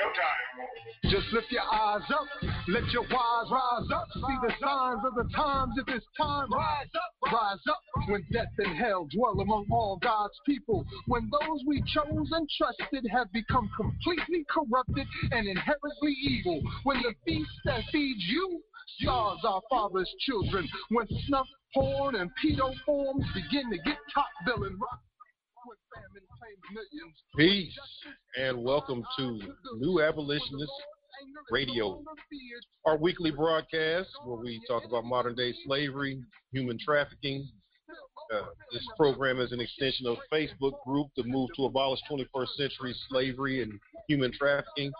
Showtime. Just lift your eyes up, let your wise rise up. See the signs of the times if it's time. Rise up, rise up. When death and hell dwell among all God's people. When those we chose and trusted have become completely corrupted and inherently evil. When the feast that feeds you stars our father's children. When snuff, porn, and pedo forms begin to get top billing. When famine claims millions. Peace and welcome to New Abolitionist Radio, our weekly broadcast where we talk about modern day slavery, human trafficking. Uh, this program is an extension of Facebook group, The Move to Abolish 21st Century Slavery and Human Trafficking.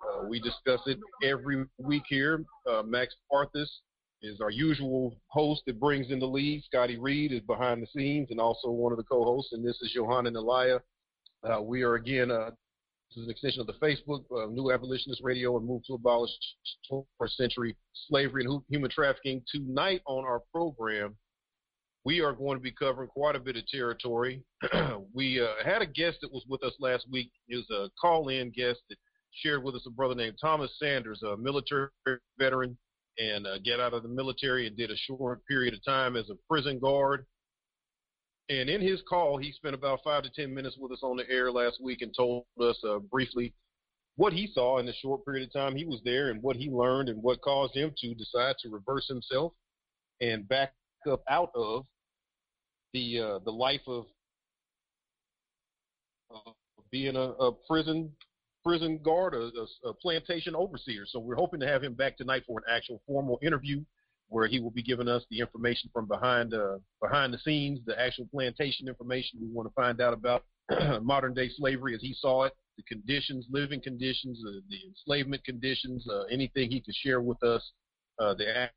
Uh, we discuss it every week here. Uh, Max Parthas is our usual host that brings in the lead. Scotty Reed is behind the scenes and also one of the co-hosts, and this is Johanna Elia. Uh, we are again, uh, this is an extension of the Facebook, uh, New Abolitionist Radio, and Move to Abolish 21st Century Slavery and Human Trafficking. Tonight on our program, we are going to be covering quite a bit of territory. we uh, had a guest that was with us last week. It was a call-in guest that shared with us a brother named Thomas Sanders, a military veteran, and uh, get out of the military and did a short period of time as a prison guard. And in his call, he spent about five to ten minutes with us on the air last week and told us uh, briefly what he saw in the short period of time he was there and what he learned and what caused him to decide to reverse himself and back up out of the uh, the life of uh, being a, a, prison prison guard, a, a, plantation overseer. So we're hoping to have him back tonight for an actual formal interview where he will be giving us the information from behind uh, behind the scenes, the actual plantation information we want to find out about modern day slavery as he saw it, the conditions, living conditions, uh, the enslavement conditions, uh, anything he could share with us, uh, the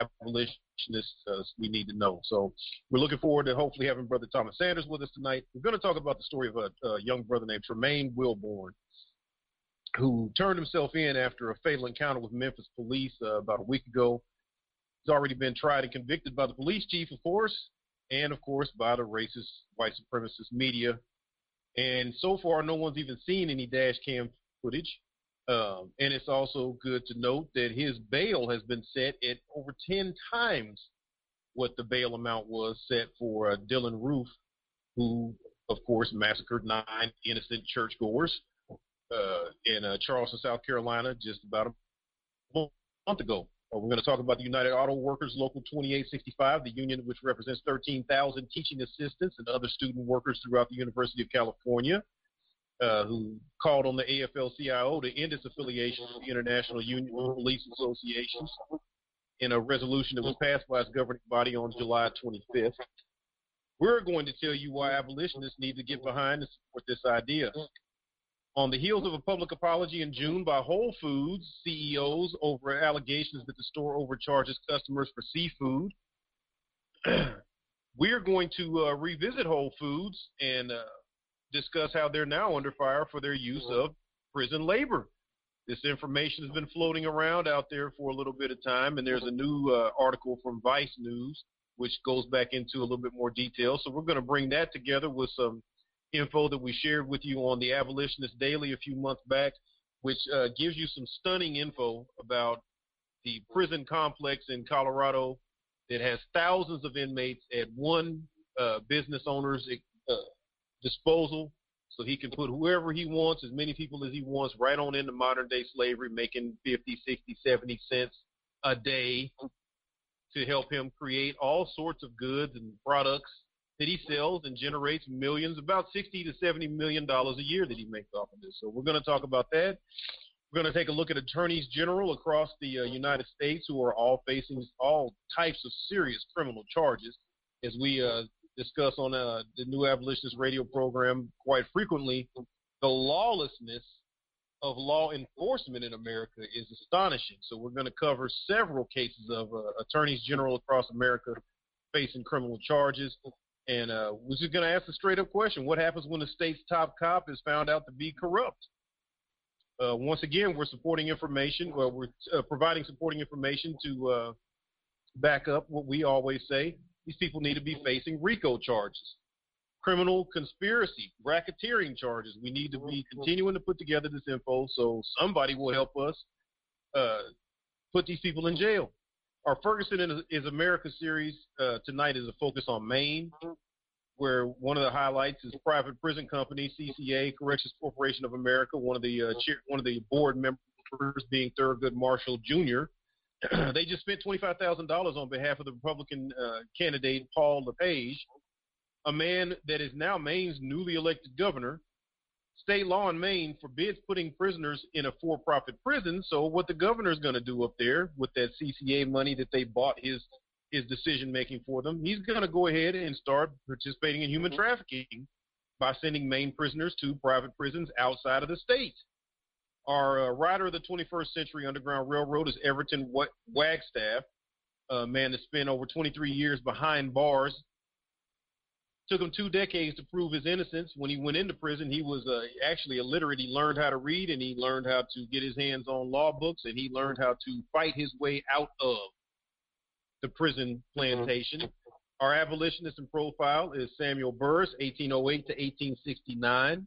abolitionists uh, we need to know. So we're looking forward to hopefully having Brother Thomas Sanders with us tonight. We're going to talk about the story of a, a young brother named Tremaine Wilbourn, who turned himself in after a fatal encounter with Memphis police uh, about a week ago. He's already been tried and convicted by the police chief, of course, and of course by the racist white supremacist media. And so far, no one's even seen any dash cam footage. Um, and it's also good to note that his bail has been set at over 10 times what the bail amount was set for uh, Dylann Roof, who, of course, massacred nine innocent churchgoers uh, in uh, Charleston, South Carolina, just about a month ago. Uh, we're going to talk about the United Auto Workers Local 2865, the union which represents 13,000 teaching assistants and other student workers throughout the University of California uh, who called on the AFL-CIO to end its affiliation with the International Union of Police Associations in a resolution that was passed by its governing body on July 25th. We're going to tell you why abolitionists need to get behind and support this idea. On the heels of a public apology in June by Whole Foods CEOs over allegations that the store overcharges customers for seafood, we're going to uh, revisit Whole Foods and uh, discuss how they're now under fire for their use of prison labor. This information has been floating around out there for a little bit of time, and there's a new uh, article from Vice News which goes back into a little bit more detail. So we're going to bring that together with some info that we shared with you on the Abolitionist Daily a few months back, which uh, gives you some stunning info about the prison complex in Colorado that has thousands of inmates at one uh, business owner's uh, disposal so he can put whoever he wants, as many people as he wants, right on into modern day slavery, making 50, 60, 70 cents a day to help him create all sorts of goods and products that he sells and generates millions, about 60 to 70 million dollars a year that he makes off of this. So we're going to talk about that. We're going to take a look at attorneys general across the uh, United States who are all facing all types of serious criminal charges. As we uh, discuss on uh, the New Abolitionist radio program quite frequently, the lawlessness of law enforcement in America is astonishing. So we're going to cover several cases of uh, attorneys general across America facing criminal charges. And uh, we're just going to ask a straight up question What happens when the state's top cop is found out to be corrupt? Uh, once again, we're supporting information. Well, we're uh, providing supporting information to uh, back up what we always say. These people need to be facing RICO charges criminal conspiracy, racketeering charges. We need to be continuing to put together this info so somebody will help us uh, put these people in jail. Our Ferguson is America series uh, tonight is a focus on Maine, where one of the highlights is private prison company CCA Corrections Corporation of America. One of the uh, chair, one of the board members being Thurgood Marshall Jr. they just spent twenty five thousand dollars on behalf of the Republican uh, candidate Paul LePage a man that is now Maine's newly elected governor. State law in Maine forbids putting prisoners in a for-profit prison. So what the governor is going to do up there with that CCA money that they bought his his decision making for them, he's going to go ahead and start participating in human trafficking by sending Maine prisoners to private prisons outside of the state. Our uh, rider of the 21st Century Underground Railroad is Everton Wagstaff, a man that spent over 23 years behind bars Took him two decades to prove his innocence. When he went into prison, he was uh, actually illiterate. He learned how to read and he learned how to get his hands on law books and he learned how to fight his way out of the prison plantation. Mm-hmm. Our abolitionist in profile is Samuel Burris, 1808 to 1869.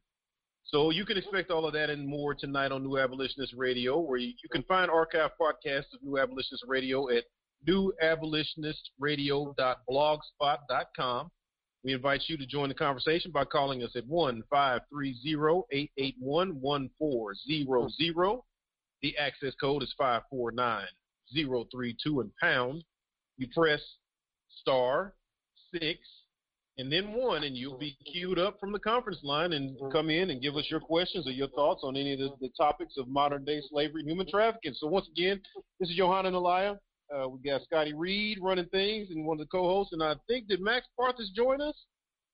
So you can expect all of that and more tonight on New Abolitionist Radio, where you, you can find archive podcasts of New Abolitionist Radio at newabolitionistradio.blogspot.com. We invite you to join the conversation by calling us at 1 881 1400. The access code is 549032 and pound. You press star six and then one, and you'll be queued up from the conference line and come in and give us your questions or your thoughts on any of the, the topics of modern day slavery and human trafficking. So, once again, this is Johanna Elia. Uh, we got Scotty Reed running things and one of the co-hosts, and I think did Max Parthas join us?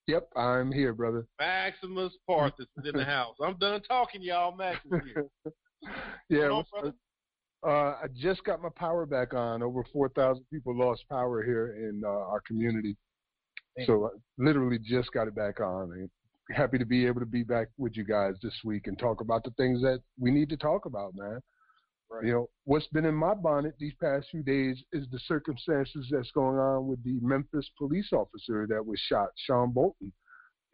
Yep, I'm here, brother. Maximus Parthas is in the house. I'm done talking, y'all. Max is here. yeah, on, uh, I just got my power back on. Over 4,000 people lost power here in uh, our community. So I literally just got it back on. And happy to be able to be back with you guys this week and talk about the things that we need to talk about, man. Right. You know, what's been in my bonnet these past few days is the circumstances that's going on with the Memphis police officer that was shot, Sean Bolton.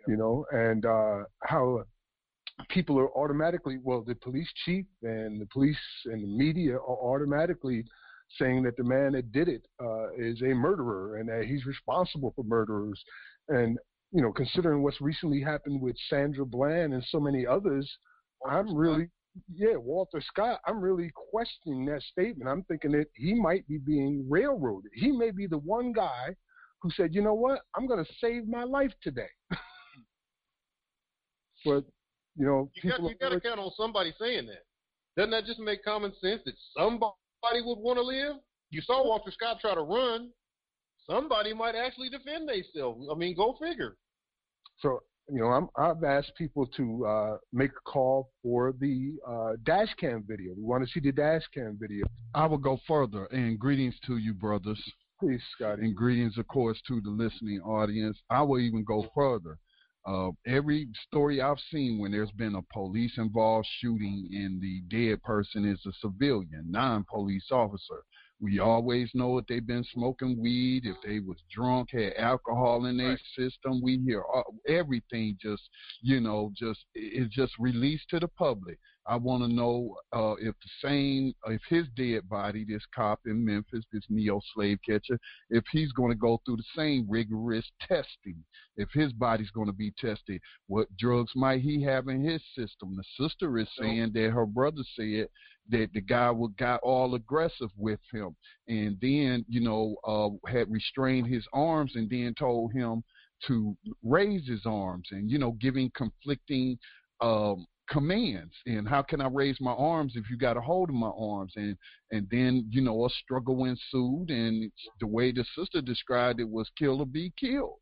You know, and uh, how people are automatically, well, the police chief and the police and the media are automatically saying that the man that did it uh, is a murderer and that he's responsible for murderers. And you know, considering what's recently happened with Sandra Bland and so many others, I'm really yeah, Walter Scott, I'm really questioning that statement. I'm thinking that he might be being railroaded. He may be the one guy who said, you know what, I'm going to save my life today. but, you know, you got, you got to count on somebody saying that. Doesn't that just make common sense that somebody would want to live? You saw Walter Scott try to run. Somebody might actually defend themselves. I mean, go figure. So you know, I'm, I've asked people to uh, make a call for the uh, dash cam video. We want to see the dash cam video. I will go further. And greetings to you, brothers. Please, Scott. And greetings, of course, to the listening audience. I will even go further. Uh, every story I've seen when there's been a police involved shooting and the dead person is a civilian, non police officer. We always know if they've been smoking weed, if they was drunk, had alcohol in their right. system. We hear all, everything just, you know, just it's just released to the public. I want to know uh, if the same, if his dead body, this cop in Memphis, this neo slave catcher, if he's going to go through the same rigorous testing, if his body's going to be tested, what drugs might he have in his system? The sister is saying that her brother said that the guy would got all aggressive with him, and then you know uh, had restrained his arms, and then told him to raise his arms, and you know giving conflicting um, commands and how can I raise my arms if you got a hold of my arms? And and then you know a struggle ensued and the way the sister described it was kill or be killed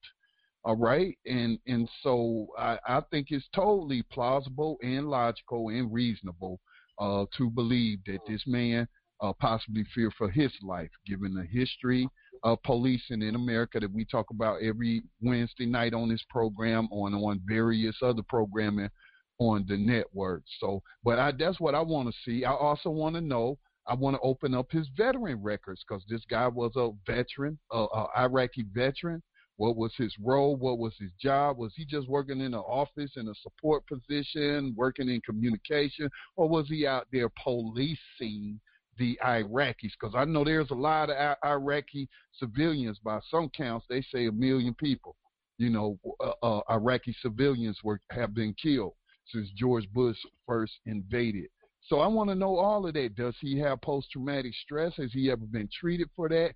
all right? And and so I, I think it's totally plausible and logical and reasonable uh, to believe that this man uh, possibly fear for his life given the history of policing in America that we talk about every Wednesday night on this program on on various other programming on the network. So, but I, that's what I want to see. I also want to know. I want to open up his veteran records because this guy was a veteran, a, a Iraqi veteran. What was his role? What was his job? Was he just working in an office in a support position, working in communication, or was he out there policing the Iraqis? Because I know there's a lot of Iraqi civilians. By some counts, they say a million people. You know, uh, uh, Iraqi civilians were have been killed since George Bush first invaded. So I want to know all of that. Does he have post traumatic stress? Has he ever been treated for that?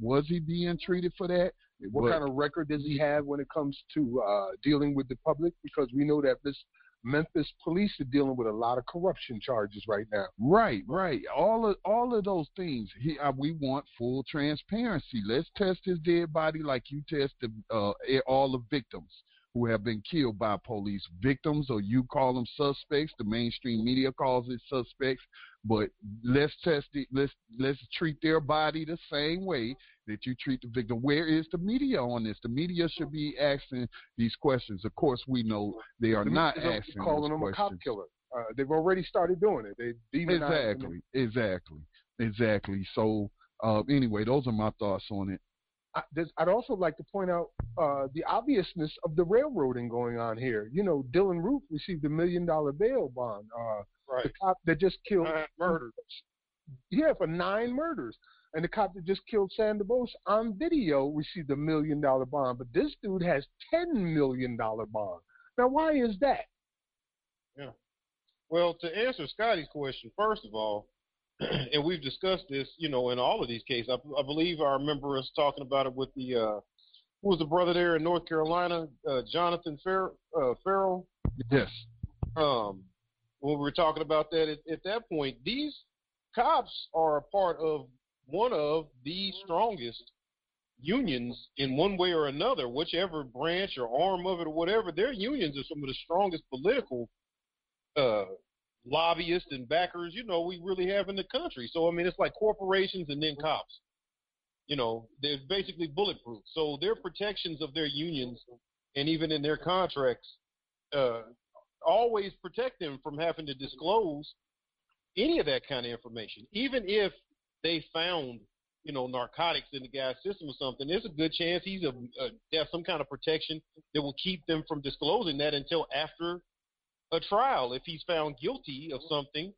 Was he being treated for that? What but, kind of record does he have when it comes to uh, dealing with the public? Because we know that this Memphis police are dealing with a lot of corruption charges right now. Right, right. All of all of those things. He, uh, we want full transparency. Let's test his dead body like you test the, uh, all the victims who have been killed by police. Victims, or you call them suspects. The mainstream media calls it suspects. But let's test it. Let's let's treat their body the same way that you treat the victim. Where is the media on this? The media should be asking these questions. Of course, we know they are the not asking calling them questions. a cop killer. Uh, they've already started doing it. They exactly, exactly, exactly. So uh, anyway, those are my thoughts on it. I, would also like to point out uh, the obviousness of the railroading going on here. You know, Dylann Roof received a million dollar bail bond. Uh, right. The cop that just killed nine murders. Yeah, for nine murders. And the cop that just killed Sam DuBose on video received a million dollar bond. But this dude has ten million dollar bond. Now, why is that? Yeah. Well, to answer Scotty's question, first of all, and we've discussed this, you know, in all of these cases. I, I believe I remember us talking about it with the uh, who was the brother there in North Carolina, uh, Jonathan Fer- uh, Ferrell. Yes. Um, when we were talking about that, at, at that point, these cops are a part of one of the strongest unions in one way or another, whichever branch or arm of it or whatever. Their unions are some of the strongest political uh, lobbyists and backers, you know, we really have in the country. So I mean, it's like corporations and then cops. You know, they're basically bulletproof. So their protections of their unions and even in their contracts uh, always protect them from having to disclose any of that kind of information. Even if they found, you know, narcotics in the guy's system or something, there's a good chance he's a, a have some kind of protection that will keep them from disclosing that until after a trial. If he's found guilty of something,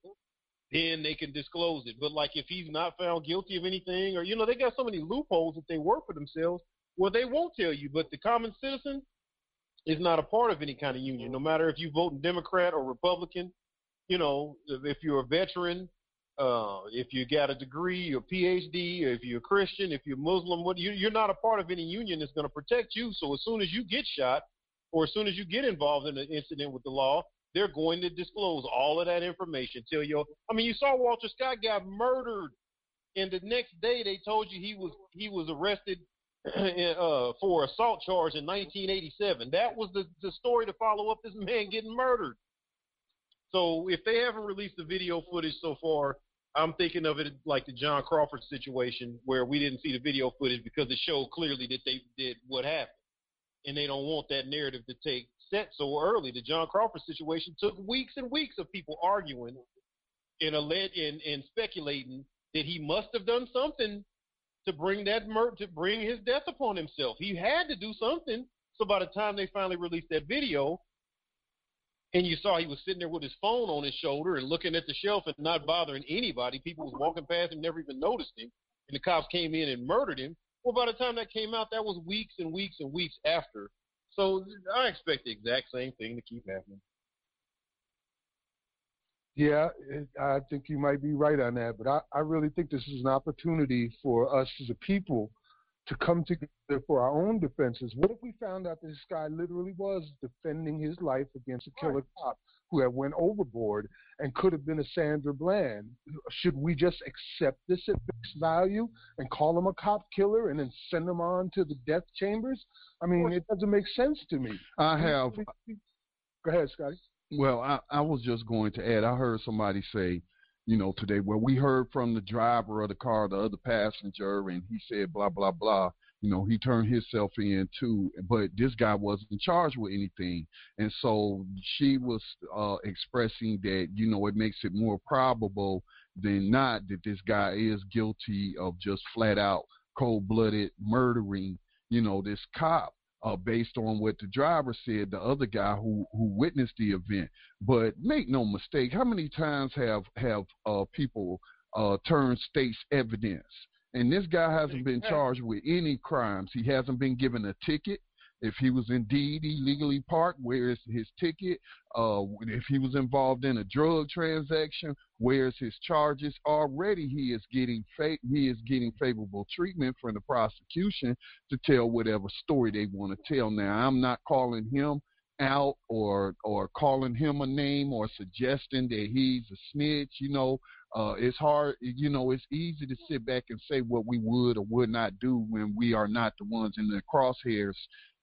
then they can disclose it. But like if he's not found guilty of anything, or you know, they got so many loopholes that they work for themselves. Well, they won't tell you. But the common citizen is not a part of any kind of union, no matter if you vote in Democrat or Republican. You know, if you're a veteran, uh, if you got a degree, or PhD, if you're a Christian, if you're Muslim, what you, you're not a part of any union that's going to protect you. So as soon as you get shot, or as soon as you get involved in an incident with the law, they're going to disclose all of that information. Tell you, I mean, you saw Walter Scott got murdered, and the next day they told you he was he was arrested uh, for assault charge in 1987. That was the the story to follow up this man getting murdered. So if they haven't released the video footage so far, I'm thinking of it like the John Crawford situation where we didn't see the video footage because it showed clearly that they did what happened, and they don't want that narrative to take set so early. The John Crawford situation took weeks and weeks of people arguing and and, and speculating that he must have done something to bring that mur- to bring his death upon himself. He had to do something. So by the time they finally released that video, and you saw he was sitting there with his phone on his shoulder and looking at the shelf and not bothering anybody. People was walking past him, never even noticed him, and the cops came in and murdered him. Well, by the time that came out, that was weeks and weeks and weeks after so I expect the exact same thing to keep happening. Yeah, I think you might be right on that, but I, I really think this is an opportunity for us as a people to come together for our own defenses. What if we found out this guy literally was defending his life against a killer cop? Who have went overboard and could have been a Sandra Bland. Should we just accept this at face value and call him a cop killer and then send him on to the death chambers? I mean, it doesn't make sense to me. I have. Go ahead, Scotty. Well, I, I was just going to add. I heard somebody say, you know, today, well, we heard from the driver of the car, the other passenger, and he said blah blah blah. You know, he turned himself in too, but this guy wasn't charged with anything, and so she was uh, expressing that you know it makes it more probable than not that this guy is guilty of just flat out cold-blooded murdering, you know, this cop uh, based on what the driver said, the other guy who who witnessed the event. But make no mistake, how many times have have uh, people uh, turned state's evidence? And this guy hasn't been charged with any crimes. He hasn't been given a ticket. If he was indeed illegally parked, where is his ticket? Uh, if he was involved in a drug transaction, where's his charges? Already, he is getting fa- he is getting favorable treatment from the prosecution to tell whatever story they want to tell. Now, I'm not calling him out or or calling him a name or suggesting that he's a snitch. You know, uh, it's hard. You know, it's easy to sit back and say what we would or would not do when we are not the ones in the crosshairs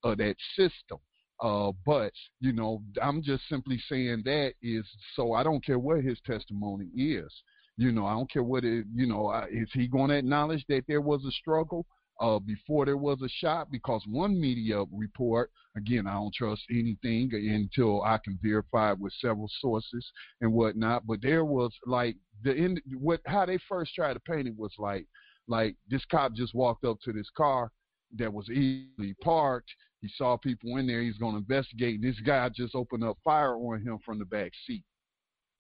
of that system. Uh, but you know, I'm just simply saying that is so. I don't care what his testimony is. You know, I don't care what it. You know, is he going to acknowledge that there was a struggle? Uh, before there was a shot because one media report, again, I don't trust anything until I can verify it with several sources and whatnot. But there was like the end, what how they first tried to paint it was like like this cop just walked up to this car that was easily parked. He saw people in there. He's going to investigate. This guy just opened up fire on him from the back seat.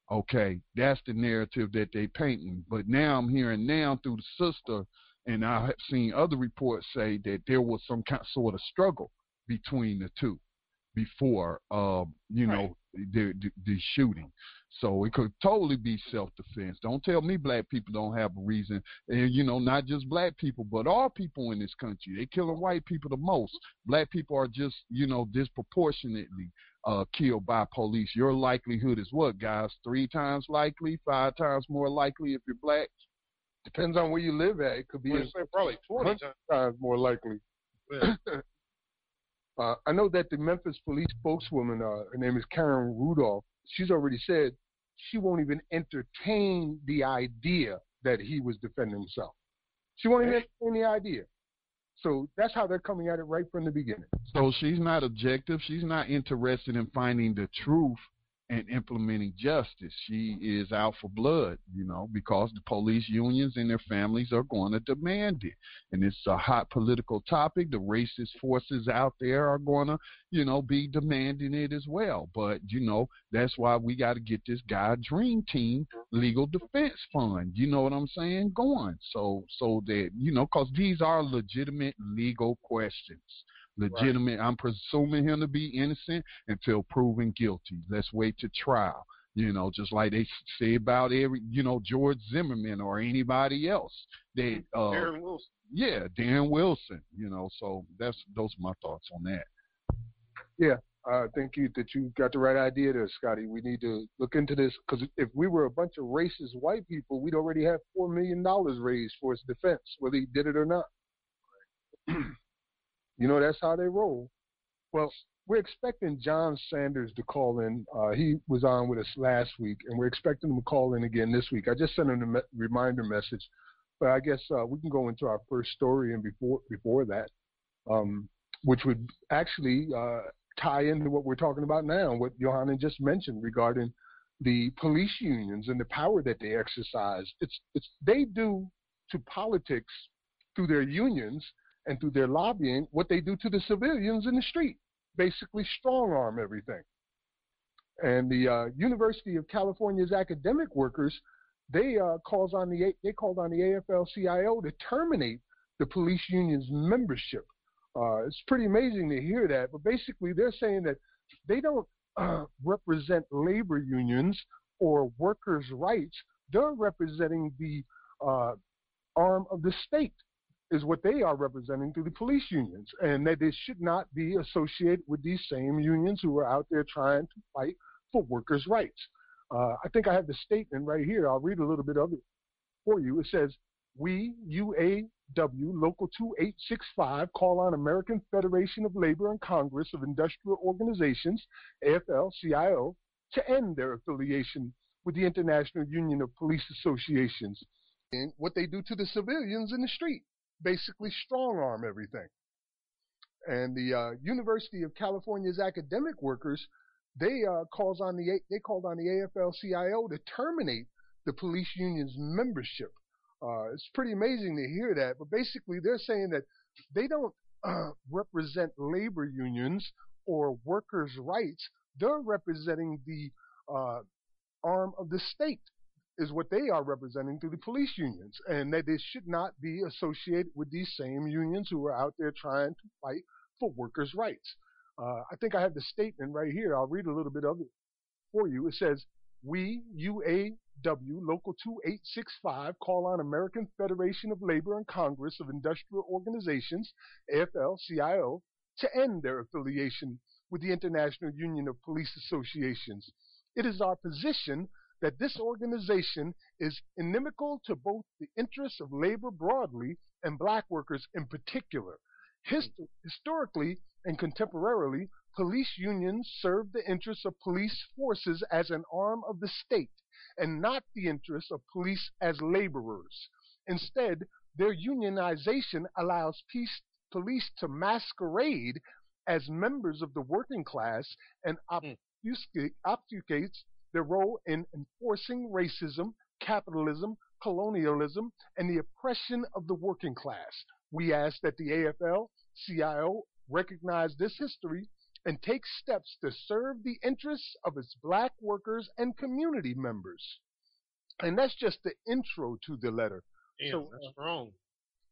Okay, that's the narrative that they painting. But now I'm hearing now through the sister and I have seen other reports say that there was some kind sort of struggle between the two before, uh, you right. know, the, the, the shooting. So it could totally be self-defense. Don't tell me black people don't have a reason. And you know, not just black people, but all people in this country. They killing white people the most. Black people are just, you know, disproportionately uh, killed by police. Your likelihood is what, guys? Three times likely, five times more likely if you're black. Depends on where you live at. It could be well, probably 20 times more likely. Yeah. uh, I know that the Memphis police spokeswoman, uh, her name is Karen Rudolph, she's already said she won't even entertain the idea that he was defending himself. She won't even entertain the idea. So that's how they're coming at it right from the beginning. So she's not objective. She's not interested in finding the truth and implementing justice. She is out for blood, you know, because the police unions and their families are going to demand it. And it's a hot political topic. The racist forces out there are going to, you know, be demanding it as well. But, you know, that's why we got to get this guy Dream Team Legal Defense Fund, you know what I'm saying, going. So, so that, you know, because these are legitimate legal questions legitimate. Right. I'm presuming him to be innocent until proven guilty. Let's wait to trial. You know, just like they say about every, you know, George Zimmerman or anybody else. They, uh, Darren Wilson. Yeah, Darren Wilson. You know, so that's those are my thoughts on that. Yeah, uh, thank you that you got the right idea there, Scotty. We need to look into this because if we were a bunch of racist white people, we'd already have four million dollars raised for his defense, whether he did it or not. You know, that's how they roll. Well, we're expecting John Sanders to call in. Uh, he was on with us last week, and we're expecting him to call in again this week. I just sent him a me- reminder message, but I guess uh, we can go into our first story and before before that, um, which would actually uh, tie into what we're talking about now, what Johanna just mentioned regarding the police unions and the power that they exercise. It's it's they do to politics through their unions and through their lobbying what they do to the civilians in the street, basically strong arm everything. And the uh, University of California's academic workers, they uh, calls on the they called on the AFL-CIO to terminate the police union's membership. Uh, it's pretty amazing to hear that, but basically they're saying that they don't uh, represent labor unions or workers' rights. They're representing the uh, arm of the state is what they are representing through the police unions, and that they should not be associated with these same unions who are out there trying to fight for workers' rights. Uh, I think I have the statement right here. I'll read a little bit of it for you. It says, We, UAW, Local 2865, call on American Federation of Labor and Congress of Industrial Organizations, AFL CIO, to end their affiliation with the International Union of Police Associations and what they do to the civilians in the street. Basically, strong arm everything. And the uh, University of California's academic workers, they uh, calls on the they called on the AFL-CIO to terminate the police union's membership. Uh, it's pretty amazing to hear that, but basically they're saying that they don't uh, represent labor unions or workers' rights. They're representing the uh, arm of the state is what they are representing through the police unions, and that they should not be associated with these same unions who are out there trying to fight for workers' rights. Uh, I think I have the statement right here. I'll read a little bit of it for you. It says, "We UAW Local 2865 call on American Federation of Labor and Congress of Industrial Organizations (AFL-CIO) to end their affiliation with the International Union of Police Associations. It is our position that this organization is inimical to both the interests of labor broadly and black workers in particular. Hist- historically and contemporarily, police unions serve the interests of police forces as an arm of the state and not the interests of police as laborers. Instead, their unionization allows peace, police to masquerade as members of the working class and hmm. obfuscate, obfuscates their role in enforcing racism, capitalism, colonialism, and the oppression of the working class. We ask that the AFL CIO recognize this history and take steps to serve the interests of its black workers and community members. And that's just the intro to the letter. Damn, So, that's uh, strong.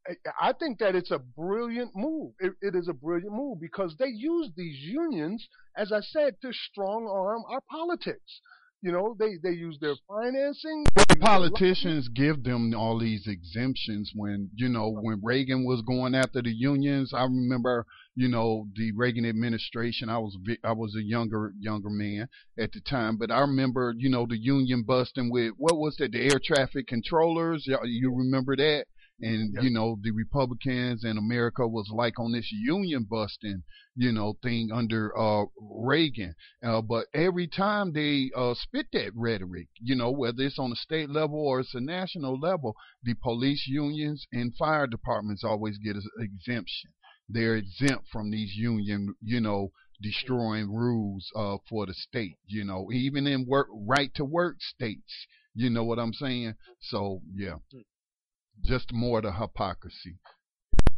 I- I think that it's a brilliant move. It, it is a brilliant move because they use these unions, as I said, to strong arm our politics. You know, they, they use their financing. But politicians give them all these exemptions when you know when Reagan was going after the unions. I remember you know the Reagan administration. I was I was a younger younger man at the time, but I remember you know the union busting with what was that the air traffic controllers. You remember that? And you know the Republicans and America was like on this union busting you know thing under uh Reagan. Uh, but every time they uh, spit that rhetoric, you know, whether it's on a state level or it's a national level, the police unions and fire departments always get an exemption. They're exempt from these union, you know, destroying rules uh, for the state. You know, even in work right to work states. You know what I'm saying? So yeah, just more the hypocrisy.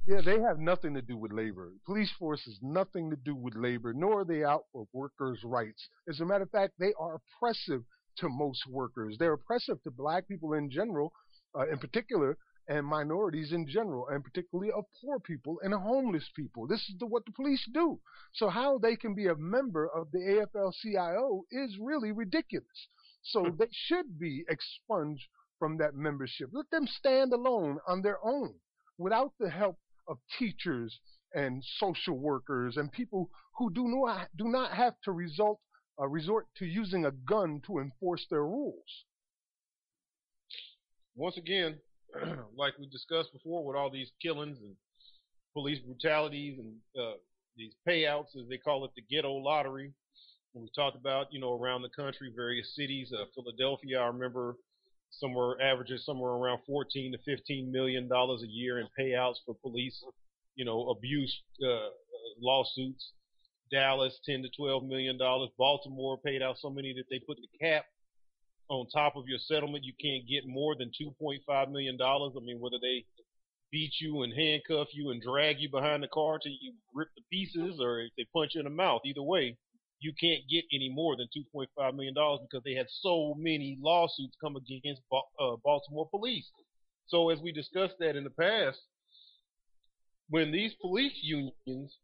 Yeah, they have nothing to do with labor. Police force has nothing to do with labor, nor are they out for workers' rights. As a matter of fact, they are oppressive to most workers. They're oppressive to black people in general, uh, in particular, and minorities in general, and particularly of poor people and homeless people. This is the, what the police do. So how they can be a member of the AFL-CIO is really ridiculous. So they should be expunged from that membership. Let them stand alone on their own without the help of teachers and social workers and people who do not do not have to result uh, resort to using a gun to enforce their rules. once again, like we discussed before, with all these killings and police brutalities and uh, these payouts, as they call it, the ghetto lottery. We talked about, you know, around the country, various cities. Uh, Philadelphia, I remember somewhere averages somewhere around 14 to 15 million dollars a year in payouts for police, you know, abuse uh, lawsuits. Dallas, 10 to 12 million dollars. Baltimore paid out so many that they put the cap on top of your settlement. You can't get more than 2.5 million dollars. I mean, whether they beat you and handcuff you and drag you behind the car till you rip the pieces, or if they punch you in the mouth, either way, you can't get any more than 2.5 million dollars because they had so many lawsuits come against uh, Baltimore police. So as we discussed that in the past, when these police unions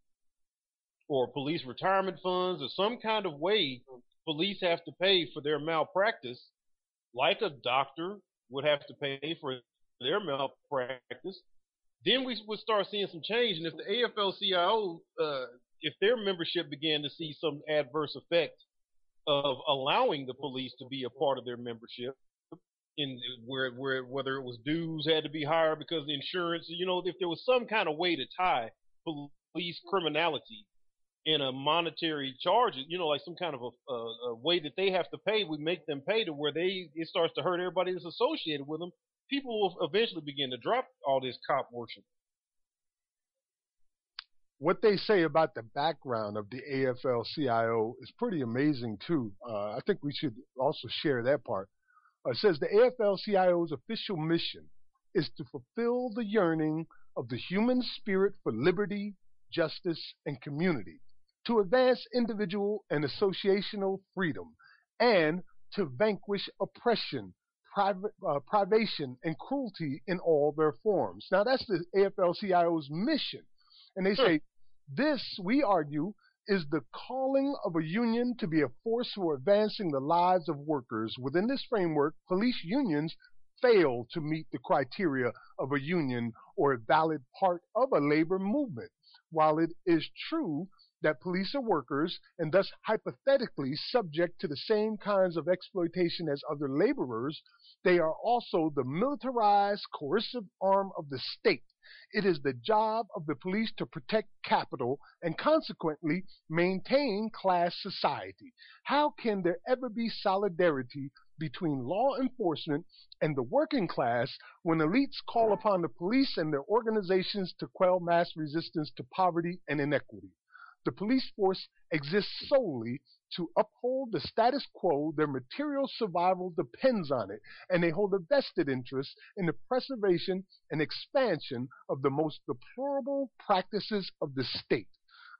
or police retirement funds or some kind of way police have to pay for their malpractice, like a doctor would have to pay for their malpractice, then we would start seeing some change. And if the AFL-CIO, uh, if their membership began to see some adverse effect of allowing the police to be a part of their membership in where where whether it was dues had to be higher because the insurance, you know, if there was some kind of way to tie police criminality in a monetary charge, you know, like some kind of a, a, a way that they have to pay, we make them pay to where they it starts to hurt everybody that's associated with them. People will eventually begin to drop all this cop worship. What they say about the background of the AFL-CIO is pretty amazing too. Uh, I think we should also share that part. Uh, it says the AFL-CIO's official mission is to fulfill the yearning of the human spirit for liberty, justice, and community, to advance individual and associational freedom, and to vanquish oppression, priv- uh, privation, and cruelty in all their forms. Now, that's the AFL-CIO's mission. And they say, this, we argue, is the calling of a union to be a force for advancing the lives of workers. Within this framework, police unions fail to meet the criteria of a union or a valid part of a labor movement. While it is true that police are workers and thus hypothetically subject to the same kinds of exploitation as other laborers, they are also the militarized, coercive arm of the state. It is the job of the police to protect capital and consequently maintain class society. How can there ever be solidarity between law enforcement and the working class when elites call upon the police and their organizations to quell mass resistance to poverty and inequity? The police force exists solely to uphold the status quo. Their material survival depends on it, and they hold a vested interest in the preservation and expansion of the most deplorable practices of the state.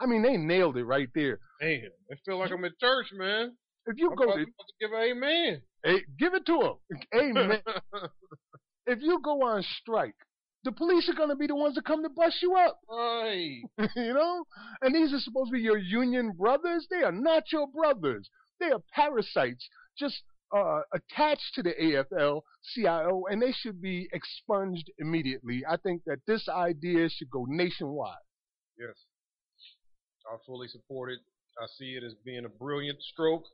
I mean, they nailed it right there. Man, I feel like I'm in church, man. If you I'm go to, to give an amen. hey, give it to them. Amen. if you go on strike, the police are going to be the ones that come to bust you up. right. you know? And these are supposed to be your union brothers. They are not your brothers. They are parasites just uh, attached to the AFL CIO, and they should be expunged immediately. I think that this idea should go nationwide. Yes. I fully support it. I see it as being a brilliant stroke.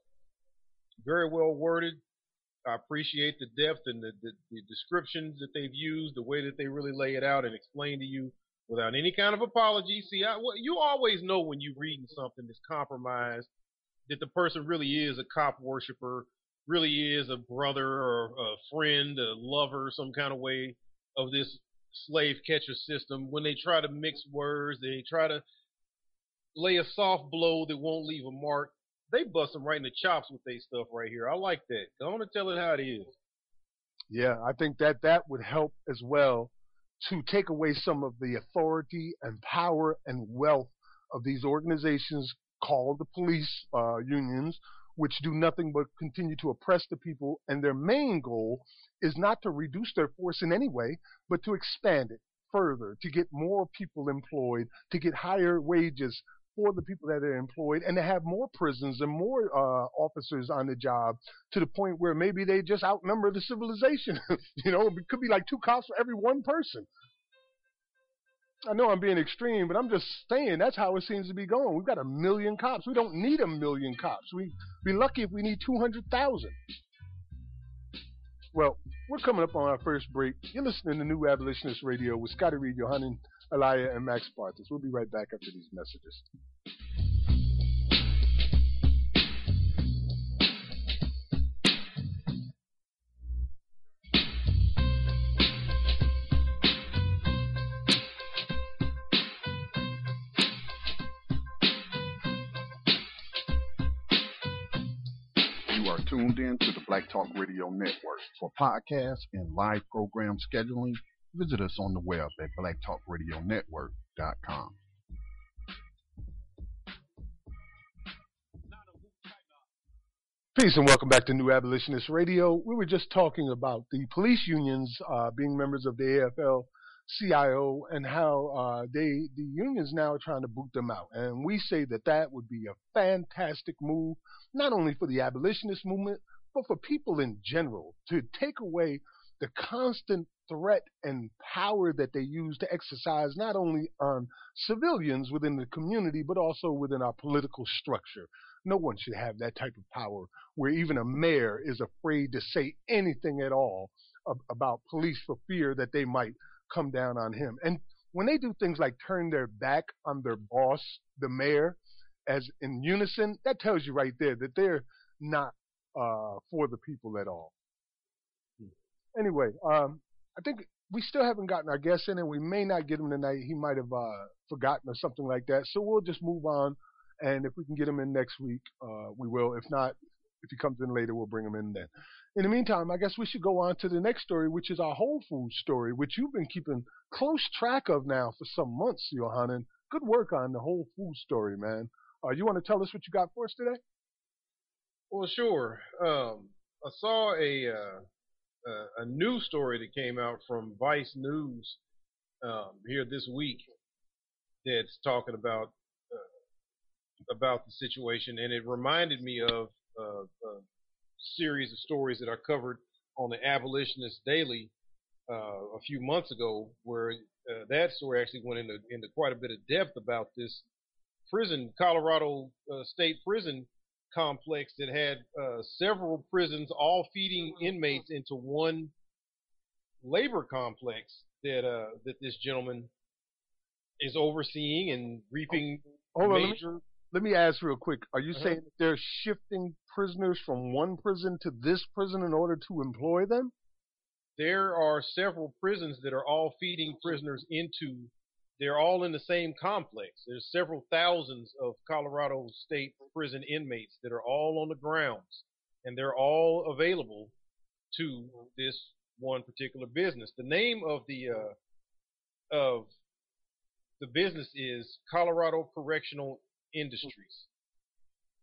Very well worded. I appreciate the depth and the, the, the descriptions that they've used, the way that they really lay it out and explain to you without any kind of apology. See, I, well, you always know when you're reading something that's compromised that the person really is a cop worshiper, really is a brother or a friend, a lover, some kind of way of this slave catcher system. When they try to mix words, they try to lay a soft blow that won't leave a mark. They bust them right in the chops with their stuff right here. I like that. Go on and tell it how it is. Yeah, I think that that would help as well to take away some of the authority and power and wealth of these organizations called the police uh, unions, which do nothing but continue to oppress the people. And their main goal is not to reduce their force in any way, but to expand it further, to get more people employed, to get higher wages for the people that are employed, and to have more prisons and more uh, officers on the job to the point where maybe they just outnumber the civilization. you know, it could be like two cops for every one person. I know I'm being extreme, but I'm just saying that's how it seems to be going. We've got a million cops. We don't need a million cops. We'd be lucky if we need 200,000. Well, we're coming up on our first break. You're listening to New Abolitionist Radio with Scotty Reed, Yohanan Elia, and Max Parthas. We'll be right back after these messages. You are tuned in to the Black Talk Radio Network. For podcasts and live program scheduling, visit us on the web at blacktalkradionetwork.com. Peace and welcome back to New Abolitionist Radio. We were just talking about the police unions uh, being members of the AFL CIO and how uh, they the unions now are trying to boot them out. And we say that that would be a fantastic move, not only for the abolitionist movement, but for people in general to take away the constant threat and power that they use to exercise not only on civilians within the community, but also within our political structure. No one should have that type of power where even a mayor is afraid to say anything at all about police for fear that they might come down on him. And when they do things like turn their back on their boss, the mayor, as in unison, that tells you right there that they're not uh, for the people at all. Anyway, um, I think we still haven't gotten our guest in, and we may not get him tonight. He might have uh, forgotten or something like that. So we'll just move on, and if we can get him in next week, uh, we will. If not, if he comes in later, we'll bring him in then. In the meantime, I guess we should go on to the next story, which is our Whole Foods story, which you've been keeping close track of now for some months, Johanan. Good work on the Whole Foods story, man. Uh, you want to tell us what you got for us today? Well, sure. Um, I saw a uh, a news story that came out from Vice News um, here this week that's talking about uh, about the situation, and it reminded me of uh, a series of stories that I covered on the Abolitionist Daily uh, a few months ago, where uh, that story actually went into into quite a bit of depth about this prison, Colorado uh, State Prison complex that had uh, several prisons all feeding inmates into one labor complex that uh, that this gentleman is overseeing and reaping Hold major. on, let me, let me ask real quick. Are you Uh-huh. saying that they're shifting prisoners from one prison to this prison in order to employ them? There are several prisons that are all feeding prisoners into. They're all in the same complex. There's several thousands of Colorado State prison inmates that are all on the grounds, and they're all available to this one particular business. The name of the uh, of the business is Colorado Correctional Industries,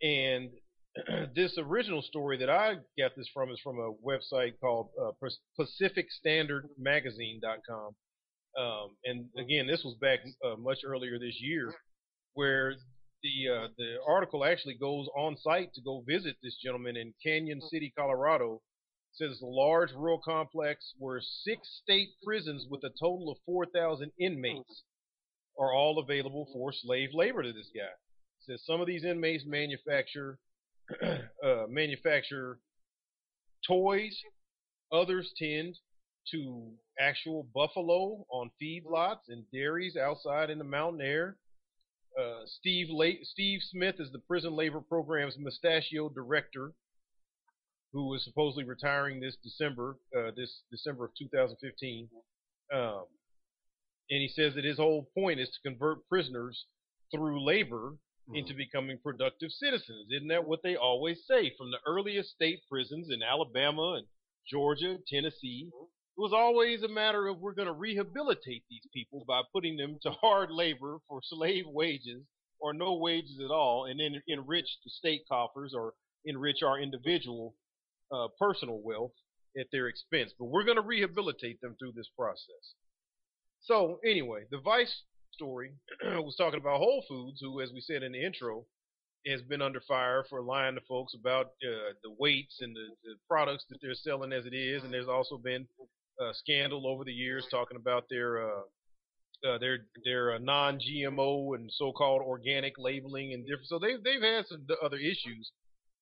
and this original story that I got this from is from a website called uh, PacificStandardMagazine.com. Um, and again, this was back uh, much earlier this year, where the uh, the article actually goes on site to go visit this gentleman in Cañon City, Colorado. It says it's a large rural complex where six state prisons with a total of 4,000 inmates are all available for slave labor to this guy. It says some of these inmates manufacture uh, manufacture toys. Others tend to actual buffalo on feedlots and dairies outside in the mountain air. Uh, Steve La- Steve Smith is the prison labor program's mustachio director, who is supposedly retiring this December, uh, this December of 2015. Um, and he says that his whole point is to convert prisoners through labor into becoming productive citizens. Isn't that what they always say? From the earliest state prisons in Alabama and Georgia, Tennessee, it was always a matter of we're going to rehabilitate these people by putting them to hard labor for slave wages or no wages at all, and then enrich the state coffers or enrich our individual uh, personal wealth at their expense. But we're going to rehabilitate them through this process. So anyway, the Vice story was talking about Whole Foods, who, as we said in the intro, has been under fire for lying to folks about uh, the weights and the, the products that they're selling as it is, and there's also been uh, scandal over the years talking about their uh, uh, their their uh, non-GMO and so-called organic labeling and different. So they've they've had some other issues.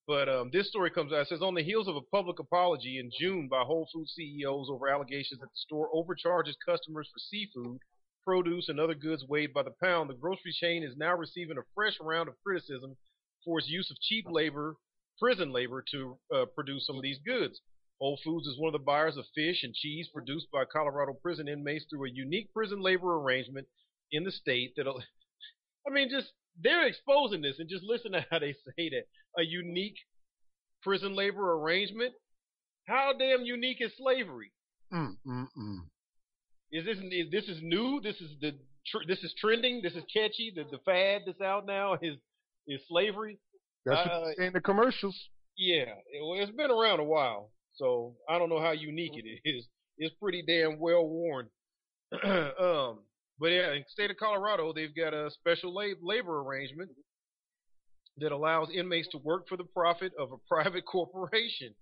But um, this story comes out. It says on the heels of a public apology in June by Whole Foods CEOs over allegations that the store overcharges customers for seafood, produce, and other goods weighed by the pound, the grocery chain is now receiving a fresh round of criticism for its use of cheap labor, prison labor, to uh, produce some of these goods. Whole Foods is one of the buyers of fish and cheese produced by Colorado prison inmates through a unique prison labor arrangement in the state that, I mean, just they're exposing this and just listen to how they say that a unique prison labor arrangement. How damn unique is slavery? Mm, mm, mm. Is this is this is new? This is the tr- this is trending. This is catchy. The the fad that's out now is is slavery. That's Uh, in the commercials. Yeah, it, well, it's been around a while, so I don't know how unique mm-hmm. it is. It's pretty damn well worn. um, but yeah, in the state of Colorado, they've got a special lab- labor arrangement mm-hmm. that allows inmates to work for the profit of a private corporation.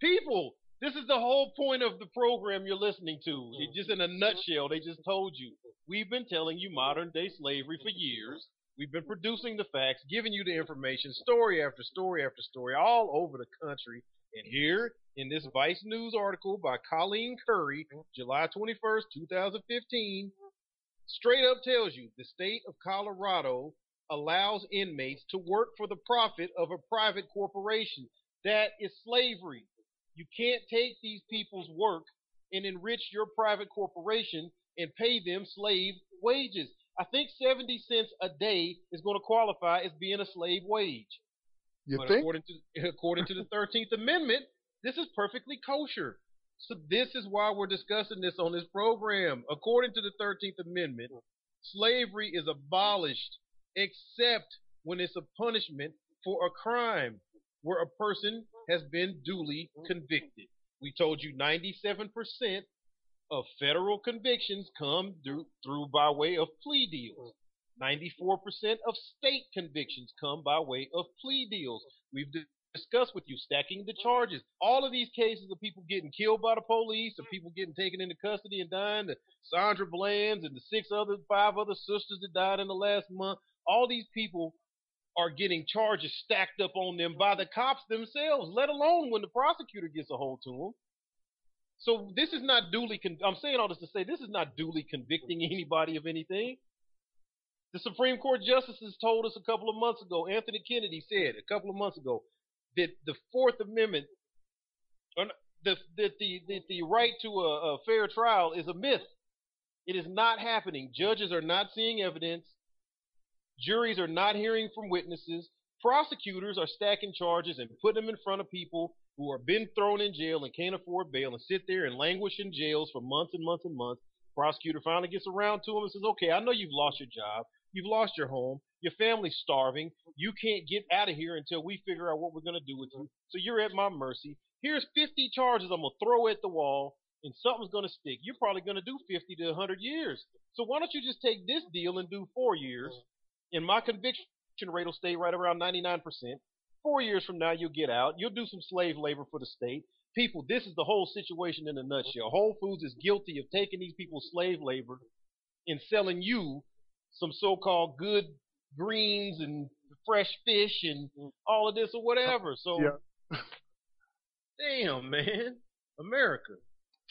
People, this is the whole point of the program you're listening to. It just in a mm-hmm. nutshell, they just told you. We've been telling you modern day slavery for years. We've been producing the facts, giving you the information, story after story after story, all over the country. And here in this Vice News article by Colleen Curry, July 21st, 2015, straight up tells you the state of Colorado allows inmates to work for the profit of a private corporation. That is slavery. You can't take these people's work and enrich your private corporation and pay them slave wages. I think 70 cents a day is going to qualify as being a slave wage. You but think? according to according to the 13th Amendment, this is perfectly kosher. So this is why we're discussing this on this program. According to the 13th Amendment, slavery is abolished except when it's a punishment for a crime where a person has been duly convicted. We told you 97% of federal convictions come through, through by way of plea deals. 94% of state convictions come by way of plea deals. We've discussed with you stacking the charges. All of these cases of people getting killed by the police, of people getting taken into custody and dying, the Sandra Bland's and the six other, five other sisters that died in the last month. All these people are getting charges stacked up on them by the cops themselves, let alone when the prosecutor gets a hold to them. So this is not duly. Con- I'm saying all this to say this is not duly convicting anybody of anything. The Supreme Court justices told us a couple of months ago. Anthony Kennedy said a couple of months ago that the Fourth Amendment, that the, the the right to a, a fair trial is a myth. It is not happening. Judges are not seeing evidence. Juries are not hearing from witnesses. Prosecutors are stacking charges and putting them in front of people who are been thrown in jail and can't afford bail and sit there and languish in jails for months and months and months. Prosecutor finally gets around to him and says, "Okay, I know you've lost your job, you've lost your home, your family's starving, you can't get out of here until we figure out what we're gonna do with you. So you're at my mercy. Here's 50 charges I'm gonna throw at the wall, and something's gonna stick. You're probably gonna do 50 to 100 years. So why don't you just take this deal and do four years? And my conviction rate will stay right around 99%. Four years from now, you'll get out. You'll do some slave labor for the state. People, this is the whole situation in a nutshell. Whole Foods is guilty of taking these people's slave labor and selling you some so-called good greens and fresh fish and mm. all of this or whatever. So, Yeah. damn, man, America.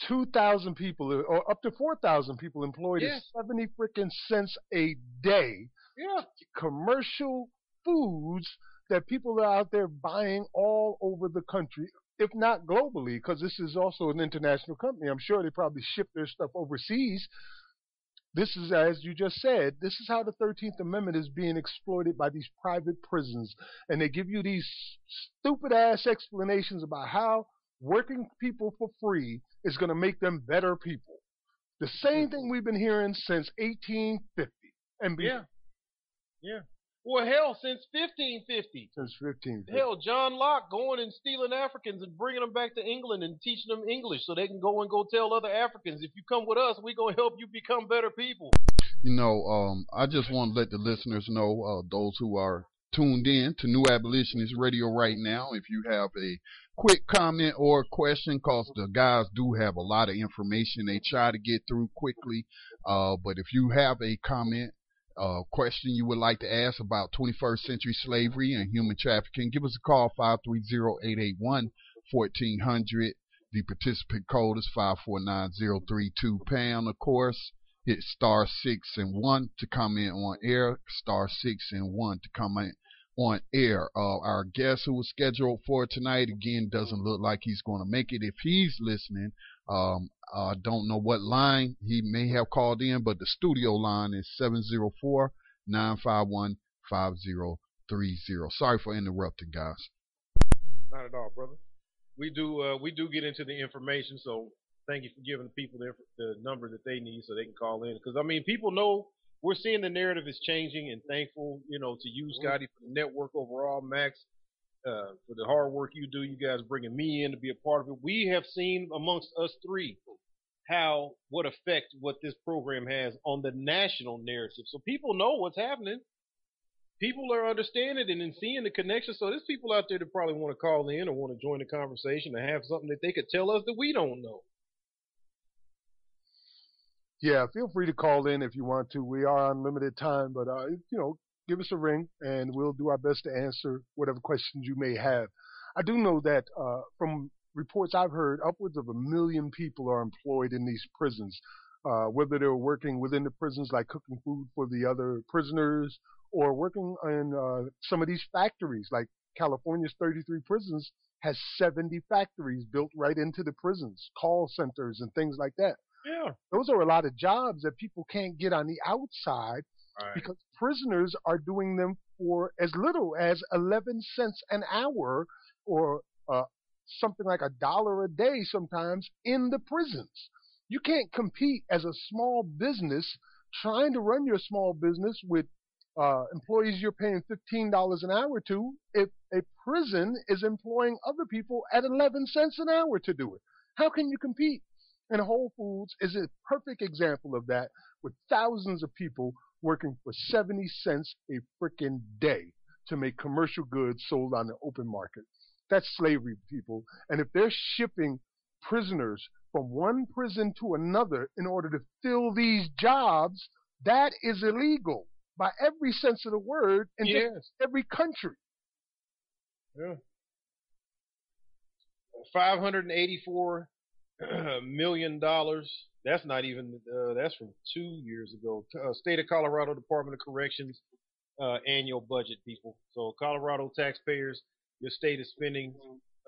Two thousand people, or up to four thousand people employed Yeah. at seventy freaking cents a day. Yeah, Commercial foods that people are out there buying all over the country, if not globally, because this is also an international company. I'm sure they probably ship their stuff overseas. This is, as you just said, this is how the 13th Amendment is being exploited by these private prisons. And they give you these stupid ass explanations about how working people for free is going to make them better people. The same thing we've been hearing since 1850 and be- yeah, yeah. Well, hell, since 1550. since 1550. Hell, John Locke going and stealing Africans and bringing them back to England and teaching them English so they can go and go tell other Africans, if you come with us, we're going to help you become better people. You know, um, I just want to let the listeners know, uh, those who are tuned in to New Abolitionist Radio right now, if you have a quick comment or question, because the guys do have a lot of information they try to get through quickly. Uh, but if you have a comment, uh, question you would like to ask about 21st century slavery and human trafficking, give us a call 530-881-1400. The participant code is 549032 pound, of course hit star six and one to comment on air, star six and one to comment on air. Uh, our guest who was scheduled for tonight again doesn't look like he's going to make it. If he's listening, um, I don't know what line he may have called in, but the studio line is 704 951 5030. Sorry for interrupting, guys. Not at all, brother. We do uh, we do get into the information, so thank you for giving the people the, inf- the number that they need so they can call in. Because I mean, people know we're seeing the narrative is changing, and thankful, you know, to you, Scotty, for the network overall, Max, uh, for the hard work you do. You guys bringing me in to be a part of it. We have seen amongst us three how what effect what this program has on the national narrative. So people know what's happening. People are understanding it and seeing the connection. So there's people out there that probably want to call in or want to join the conversation and have something that they could tell us that we don't know. Yeah, feel free to call in if you want to. We are on limited time, but uh, you know, give us a ring, and we'll do our best to answer whatever questions you may have. I do know that uh, from reports I've heard, upwards of a million people are employed in these prisons, uh, whether they're working within the prisons, like cooking food for the other prisoners, or working in uh, some of these factories, like California's 33 prisons has 70 factories built right into the prisons, call centers and things like that. Yeah. Those are a lot of jobs that people can't get on the outside Right. because prisoners are doing them for as little as 11 cents an hour or uh, something like a dollar a day sometimes in the prisons. You can't compete as a small business trying to run your small business with uh, employees you're paying $15 an hour to if a prison is employing other people at 11 cents an hour to do it. How can you compete? And Whole Foods is a perfect example of that with thousands of people working for 70 cents a freaking day to make commercial goods sold on the open market. That's slavery, people. And if they're shipping prisoners from one prison to another in order to fill these jobs, that is illegal by every sense of the word in Yes. every country. Yeah. Five hundred and eighty-four million dollars. That's not even. Uh, that's from two years ago. Uh, State of Colorado Department of Corrections uh, annual budget, people. So Colorado taxpayers, your state is spending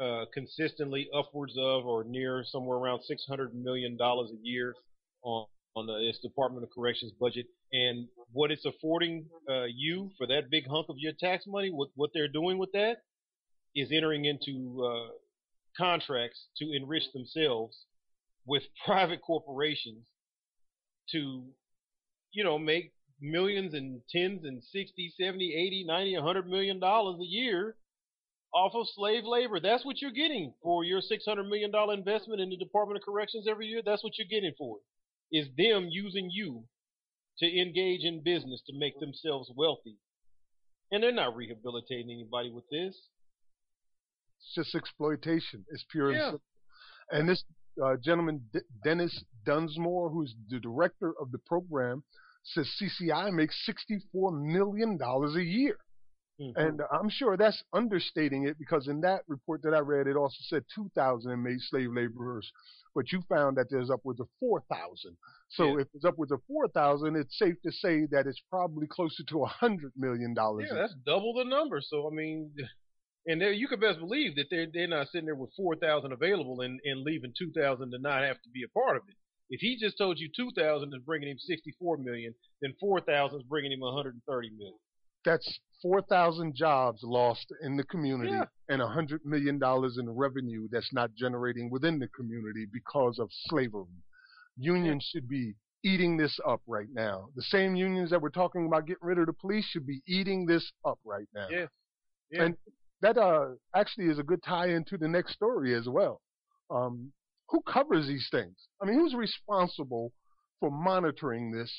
uh, consistently upwards of or near somewhere around six hundred million dollars a year on on the, its Department of Corrections budget. And what it's affording uh, you for that big hunk of your tax money, what what they're doing with that is entering into uh, contracts to enrich themselves with private corporations to, you know, make millions and tens and 60, 70, 80, 90, 100 million dollars a year off of slave labor. That's what you're getting for your 600 million dollar investment in the Department of Corrections every year. That's what you're getting for it. Is them using you to engage in business to make themselves wealthy. And they're not rehabilitating anybody with this. It's just exploitation. It's pure and Yeah. simple. And this uh, gentleman, D- Dennis Dunsmore, who's the director of the program, says CCI makes $64 million a year. Mhm. And I'm sure that's understating it because in that report that I read, it also said 2,000 inmate slave laborers, but you found that there's upwards of 4,000. So Yeah. if it's upwards of 4,000, it's safe to say that it's probably closer to a $100 million. Yeah, that's double the number. So I mean, and there you can best believe that they're they're not sitting there with four thousand available and and leaving two thousand to not have to be a part of it. If he just told you two thousand is bringing him sixty four million, then four thousand is bringing him one hundred and thirty million. that's 4,000 jobs lost in the community Yeah. and $100 million in revenue that's not generating within the community because of slavery. Unions should be eating this up right now. The same unions that we're talking about getting rid of the police should be eating this up right now. Yeah. Yeah. And that uh, actually is a good tie into the next story as well. Um, who covers these things? I mean, who's responsible for monitoring this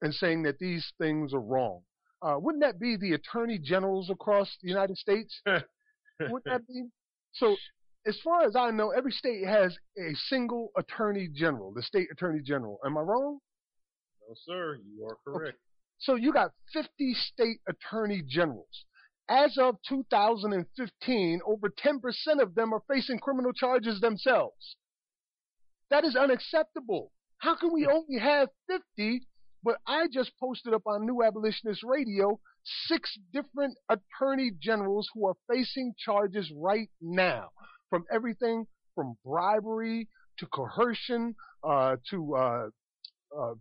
and saying that these things are wrong? Uh, wouldn't that be the attorney generals across the United States? Wouldn't that be? So, as far as I know, every state has a single attorney general, the state attorney general. Am I wrong? No, sir, you are correct. So you got 50 state attorney generals. As of 2015, over 10% of them are facing criminal charges themselves. That is unacceptable. How can we only have 50? But I just posted up on New Abolitionist Radio six different attorney generals who are facing charges right now from everything from bribery to coercion uh, to uh, uh,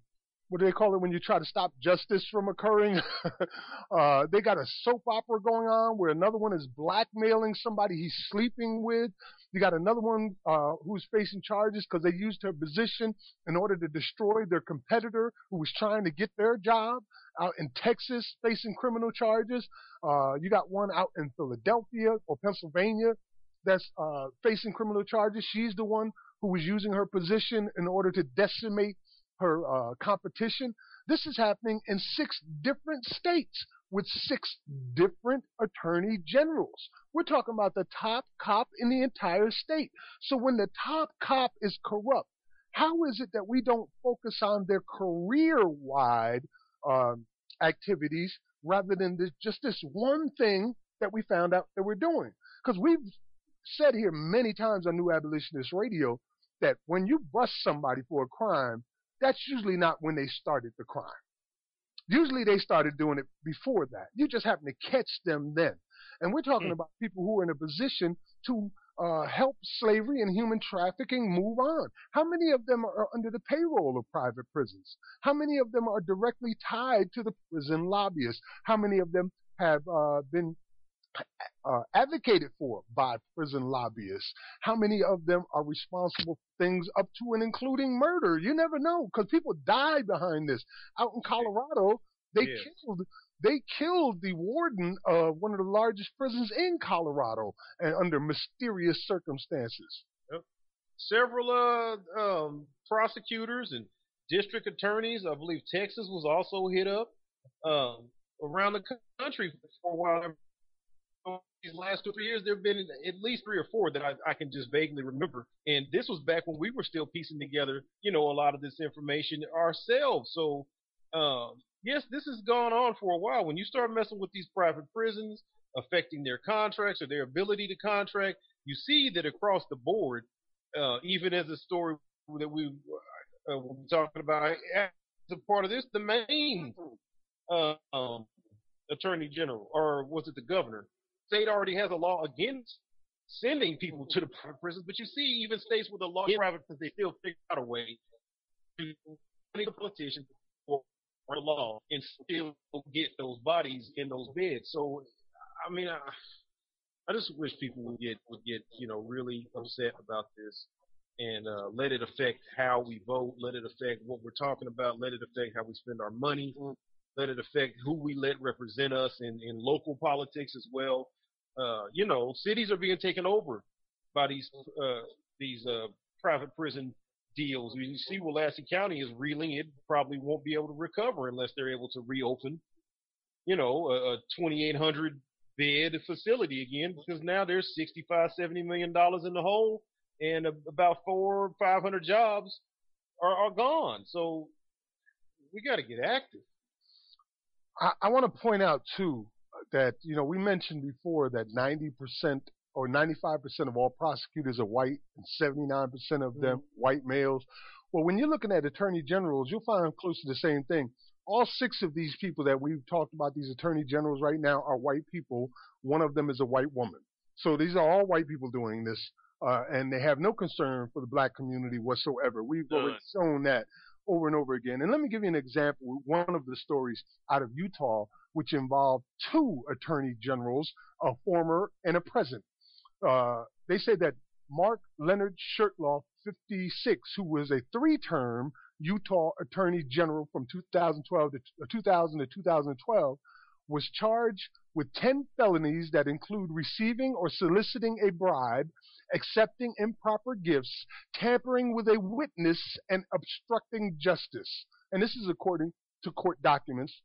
what do they call it when you try to stop justice from occurring? uh, they got a soap opera going on where another one is blackmailing somebody he's sleeping with. You got another one uh, who's facing charges because they used her position in order to destroy their competitor who was trying to get their job out in Texas facing criminal charges. Uh, you got one out in Philadelphia or Pennsylvania that's uh, facing criminal charges. She's the one who was using her position in order to decimate her uh, competition. This is happening in six different states with six different attorney generals. We're talking about the top cop in the entire state. So when the top cop is corrupt, how is it that we don't focus on their career wide um, activities rather than this, just this one thing that we found out that we're doing. Because we've said here many times on New Abolitionist Radio that when you bust somebody for a crime, that's usually not when they started the crime. Usually they started doing it before that. You just happen to catch them then. And we're talking mm. about people who are in a position to uh, help slavery and human trafficking move on. How many of them are under the payroll of private prisons? How many of them are directly tied to the prison lobbyists? How many of them have uh, been uh, advocated for by prison lobbyists? How many of them are responsible for things up to and including murder? You never know because people die behind this. Out in Colorado, they yes. killed they killed the warden of one of the largest prisons in Colorado and under mysterious circumstances. Yep. Several uh, um, prosecutors and district attorneys, I believe Texas was also hit up um, around the country for a while. These last two, or three years, there have been at least three or four that I, I can just vaguely remember. And this was back when we were still piecing together, you know, a lot of this information ourselves. So, um, yes, this has gone on for a while. When you start messing with these private prisons, affecting their contracts or their ability to contract, you see that across the board, uh, even as a story that we uh, were talking about, as a part of this, the main uh, um, attorney general, or was it the governor? State already has a law against sending people to the private prisons, but you see, even states with a law private prisons, they still figure out a way to the politicians the law and still get those bodies in those beds. So, I mean, I, I just wish people would get would get you know really upset about this and uh, let it affect how we vote, let it affect what we're talking about, let it affect how we spend our money, let it affect who we let represent us in in local politics as well. Uh, you know, cities are being taken over by these uh, these uh, private prison deals. You see, Willacy County is reeling. It probably won't be able to recover unless they're able to reopen, you know, a, a 2,800 bed facility again because now there's 65, 70 million dollars in the hole, and a, about four, 500 jobs are, are gone. So we got to get active. I, I want to point out too that you know we mentioned before that 90 percent or 95% of all prosecutors are white and 79% of them mm-hmm. white males. Well, when you're looking at attorney generals, you'll find close to the same thing. All six of these people that we've talked about, these attorney generals right now, are white people. One of them is a white woman. So these are all white people doing this, uh, and they have no concern for the black community whatsoever. We've already shown that over and over again. And let me give you an example. One of the stories out of Utah, which involved two attorney generals, a former and a present uh, they say that Mark Leonard Shurtleff, 56, who was a three-term Utah Attorney General from 2012 to uh, 2000 to 2012, was charged with 10 felonies that include receiving or soliciting a bribe, accepting improper gifts, tampering with a witness, and obstructing justice. And this is according to court documents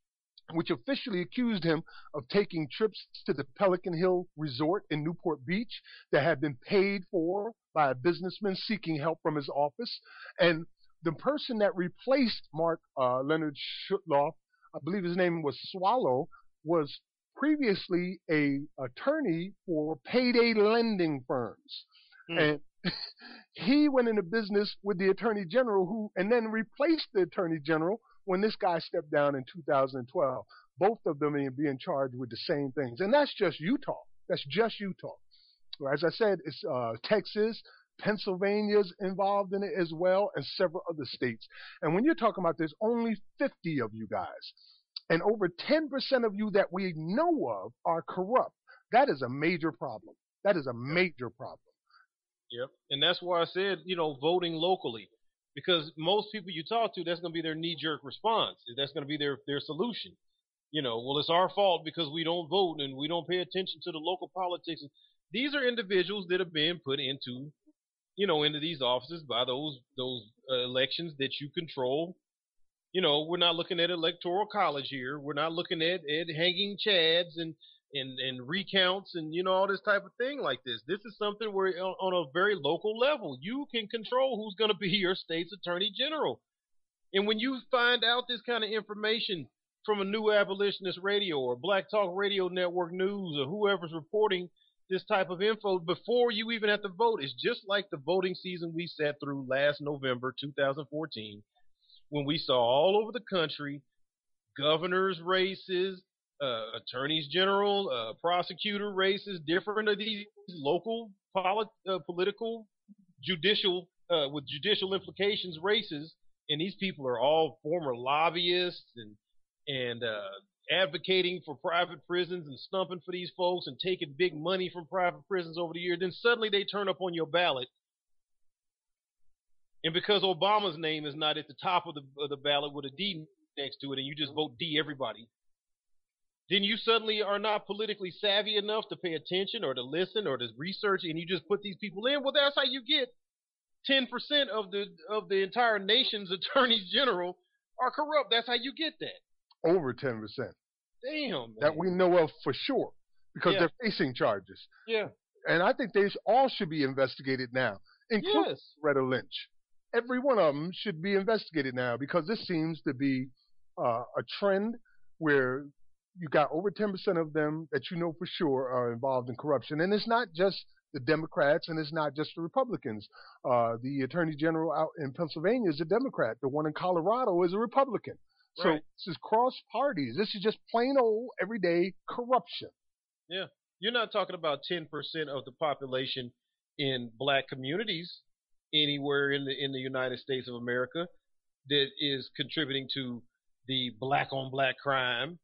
which officially accused him of taking trips to the Pelican Hill Resort in Newport Beach that had been paid for by a businessman seeking help from his office. And the person that replaced Mark uh, Leonard Shurtleff, I believe his name was Swallow, was previously a attorney for payday lending firms. Hmm. And he went into business with the attorney general who, and then replaced the attorney general when this guy stepped down in 2012. Both of them being charged with the same things. And that's just Utah. That's just Utah. As I said, it's uh, Texas, Pennsylvania's involved in it as well, and several other states. And when you're talking about there's only 50 of you guys, and over 10% of you that we know of are corrupt, that is a major problem. That is a major problem. Yep. And that's why I said, you know, voting locally because most people you talk to, that's going to be their knee jerk response. That's going to be their their solution. You know, well, it's our fault because we don't vote and we don't pay attention to the local politics. These are individuals that have been put into, you know, into these offices by those those uh, elections that you control. You know, we're not looking at electoral college here. We're not looking at, at hanging chads and and and recounts and you know all this type of thing like this. This is something where on a very local level you can control who's going to be your state's attorney general. And when you find out this kind of information from a new abolitionist radio or Black Talk Radio Network News or whoever's reporting this type of info before you even have to vote. It's just like the voting season we sat through last November 2014 when we saw all over the country governors races, uh, attorneys general, uh, prosecutor races, different of these local polit- uh, political, judicial, uh, with judicial implications races, and these people are all former lobbyists and and uh, advocating for private prisons and stumping for these folks and taking big money from private prisons over the years. Then suddenly they turn up on your ballot. And because Obama's name is not at the top of the, of the ballot with a D next to it, and you just vote D everybody, then you suddenly are not politically savvy enough to pay attention or to listen or to research, and you just put these people in. Well, that's how you get 10% of the of the entire nation's attorneys general are corrupt. That's how you get that over 10%. Damn. Man. That we know of for sure because Yeah. they're facing charges. Yeah. And I think they all should be investigated now, including Yes. Loretta Lynch. Every one of them should be investigated now because this seems to be uh, a trend where you got over 10% of them that you know for sure are involved in corruption. And it's not just the Democrats and it's not just the Republicans. Uh, the Attorney General out in Pennsylvania is a Democrat. The one in Colorado is a Republican. So Right. this is cross parties. This is just plain old everyday corruption. Yeah. You're not talking about 10% of the population in black communities anywhere in the in the United States of America that is contributing to the black on black crime.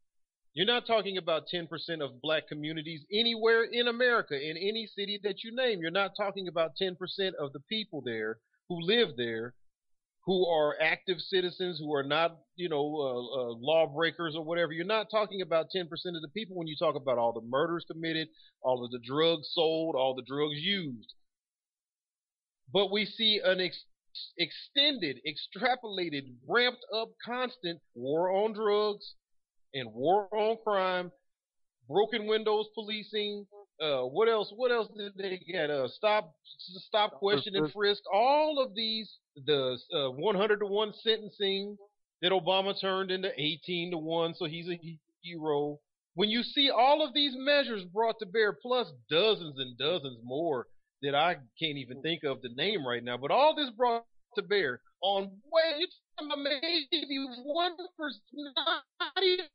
You're not talking about 10% of black communities anywhere in America, in any city that you name. You're not talking about 10% of the people there who live there who are active citizens, who are not, you know, uh, uh, lawbreakers or whatever. You're not talking about 10% of the people when you talk about all the murders committed, all of the drugs sold, all the drugs used. But we see an ex- extended, extrapolated, ramped up, constant war on drugs and war on crime, broken windows policing. Uh, what else? What else did they get? Uh, stop, stop, question and frisk. All of these, the uh, 100 to one sentencing that Obama turned into 18 to one, so he's a hero. When you see all of these measures brought to bear, plus dozens and dozens more that I can't even think of the name right now, but all this brought to bear on way maybe one percent, not even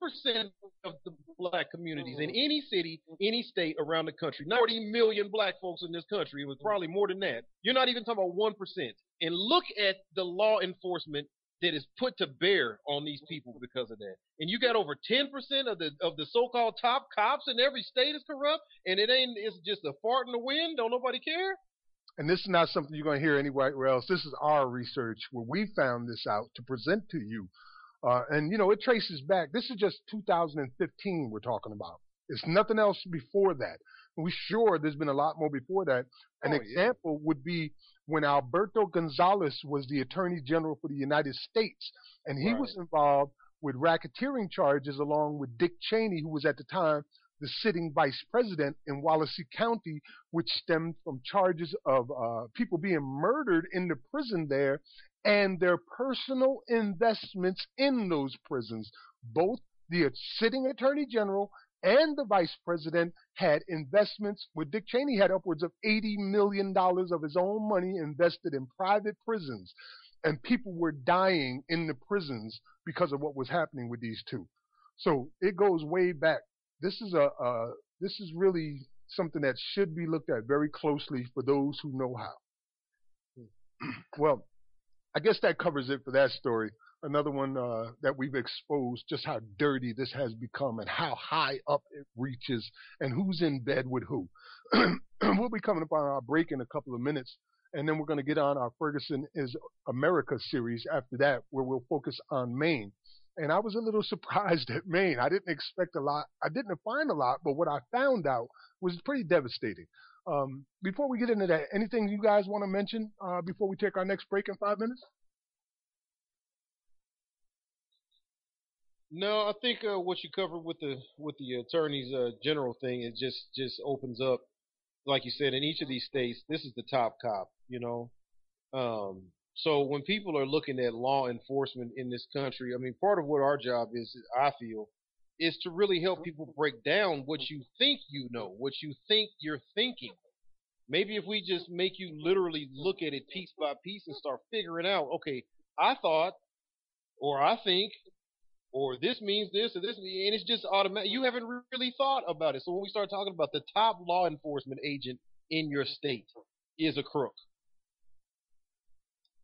percent of the black communities in any city, any state around the country. 40 million black folks in this country. It was probably more than that. You're not even talking about 1%. And look at the law enforcement that is put to bear on these people because of that. And you got over 10% of the of the so-called top cops in every state is corrupt, and it ain't it's just a fart in the wind. Don't nobody care. And this is not something you're going to hear anywhere else. This is our research where we found this out to present to you. Uh, and, you know, it traces back. This is just 2015 we're talking about. It's nothing else before that. We're sure there's been a lot more before that. An Oh, yeah. example would be when Alberto Gonzales was the Attorney General for the United States, and he was involved with racketeering charges along with Dick Cheney, who was at the time the sitting vice president in Willacy County, which stemmed from charges of uh, people being murdered in the prison there and their personal investments in those prisons. Both the sitting attorney general and the vice president had investments where Dick Cheney had upwards of $80 million of his own money invested in private prisons. And people were dying in the prisons because of what was happening with these two. So it goes way back. This is a, uh, this is really something that should be looked at very closely for those who know how. well, I guess that covers it for that story. Another one uh, that we've exposed just how dirty this has become and how high up it reaches and who's in bed with who. we'll be coming up on our break in a couple of minutes, and then we're going to get on our Ferguson is America series after that, where we'll focus on Maine. And I was a little surprised at Maine. I didn't expect a lot. I didn't find a lot, but what I found out was pretty devastating. Um, before we get into that, anything you guys want to mention uh, before we take our next break in five minutes? No, I think uh, what you covered with the with the attorneys uh, general thing it just just opens up, like you said, in each of these states, this is the top cop. You know, um, So when people are looking at law enforcement in this country, I mean, part of what our job is, I feel, is to really help people break down what you think you know, what you think you're thinking. Maybe if we just make you literally look at it piece by piece and start figuring out, okay, I thought, or I think, or this means this, or this, and it's just automatic. You haven't really thought about it. So when we start talking about the top law enforcement agent in your state is a crook,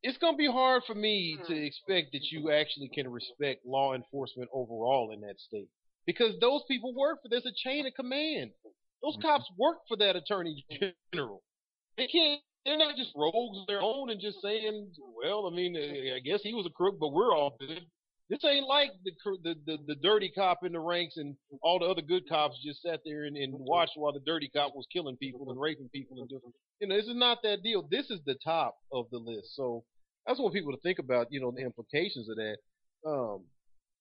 it's going to be hard for me to expect that you actually can respect law enforcement overall in that state because those people work for. There's a chain of command. Those mm-hmm. cops work for that attorney general. They can't. They're not just rogues of their own and just saying, "Well, I mean, I guess he was a crook, but we're all good." This ain't like the the the, the dirty cop in the ranks and all the other good cops just sat there and, and watched while the dirty cop was killing people and raping people and doing. You know, this is not that deal. This is the top of the list. So just want people to think about, you know, the implications of that. Um,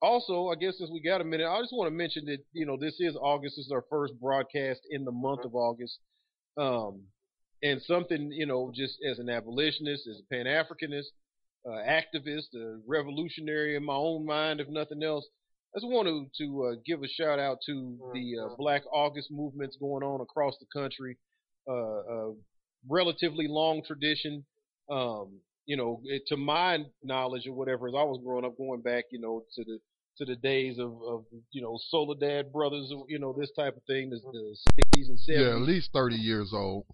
also, I guess since we got a minute, I just want to mention that you know this is August. This is our first broadcast in the month of August, um, and something you know, just as an abolitionist, as a Pan Africanist, uh, activist, a revolutionary in my own mind, if nothing else, I just wanted to to uh, give a shout out to the uh, Black August movements going on across the country. Uh, relatively long tradition. Um, you know, it, to my knowledge or whatever, as I was growing up, going back, you know, to the to the days of, of you know Soledad Brothers, you know this type of thing, the, the 60s and 70s. Yeah, at least 30 years old.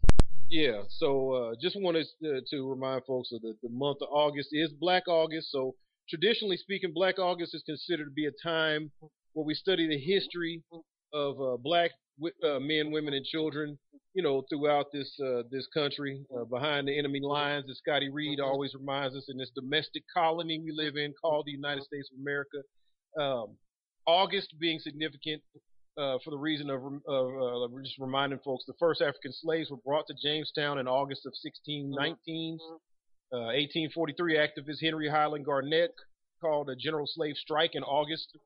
Yeah, so uh, just wanted to, to remind folks that the month of August is Black August. So traditionally speaking, Black August is considered to be a time where we study the history of uh, black uh, men, women, and children, you know, throughout this uh, this country, uh, behind the enemy lines, as Scotty Reed always reminds us, in this domestic colony we live in called the United States of America. Um, August being significant uh, for the reason of, of uh, just reminding folks the first African slaves were brought to Jamestown in August of 1619. 1843, activist Henry Highland Garnet called a general slave strike in August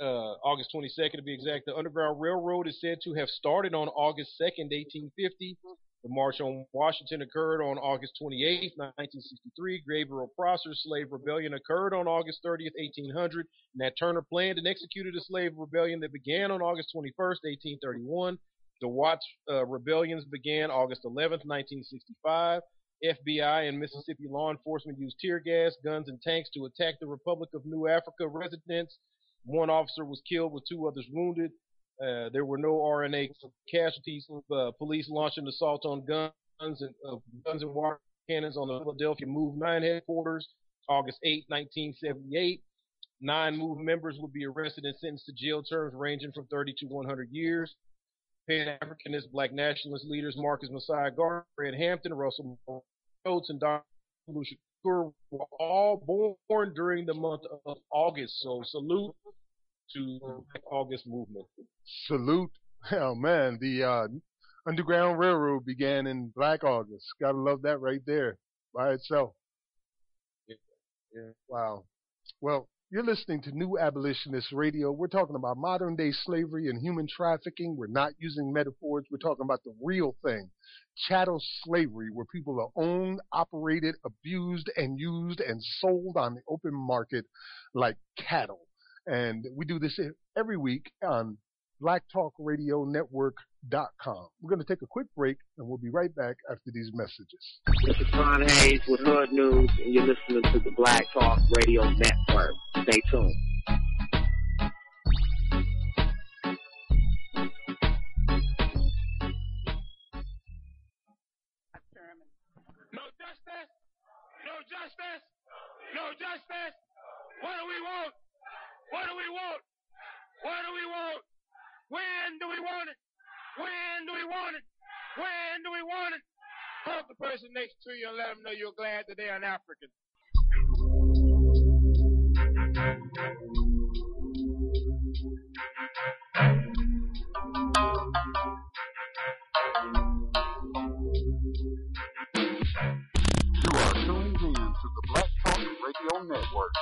uh, August 22nd to be exact. The Underground Railroad is said to have started on August 2nd, 1850. The March on Washington occurred on August 28, 1963. Gabriel Prosser's slave rebellion occurred on August 30, 1800. Nat Turner planned and executed a slave rebellion that began on August 21, 1831. The Watts uh, rebellions began August 11, 1965. FBI and Mississippi law enforcement used tear gas, guns, and tanks to attack the Republic of New Afrika residents one officer was killed with two others wounded. Uh, there were no RNA casualties. Uh, police launched an assault on guns and uh, guns and water cannons on the Philadelphia Move 9 headquarters, August 8, 1978. Nine Move members would be arrested and sentenced to jail terms ranging from 30 to 100 years. Pan Africanist black nationalist leaders Marcus Mosiah Garvey, Fred Hampton, Russell Rhodes, and Dr. Lucia were all born during the month of August. So salute to the August movement. Salute. Oh man, the uh, Underground Railroad began in Black August. Gotta love that right there by itself. Yeah. yeah. Wow. Well, you're listening to New Abolitionist Radio. We're talking about modern day slavery and human trafficking. We're not using metaphors. We're talking about the real thing chattel slavery, where people are owned, operated, abused, and used and sold on the open market like cattle. And we do this every week on blacktalkradionetwork.com. We're going to take a quick break and we'll be right back after these messages. This is Ron Hayes with Hood News and you're listening to the Black Talk Radio Network. Stay tuned. No justice. No justice. No justice? What do we want? What do we want? What do we want? When do we want it? When do we want it? When do we want it? Help the person next to you and let them know you're glad that they're an African. You are tuned in to the Black Talk Radio Network.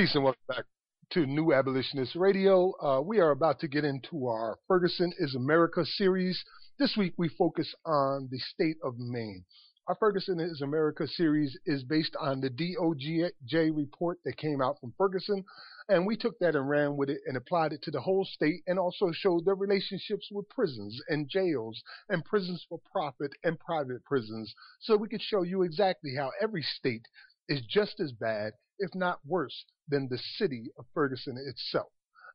Peace and welcome back to New Abolitionist Radio. Uh, we are about to get into our Ferguson is America series. This week we focus on the state of Maine. Our Ferguson is America series is based on the DOJ report that came out from Ferguson, and we took that and ran with it and applied it to the whole state and also showed the relationships with prisons and jails and prisons for profit and private prisons so we could show you exactly how every state is just as bad, if not worse, than the city of Ferguson itself.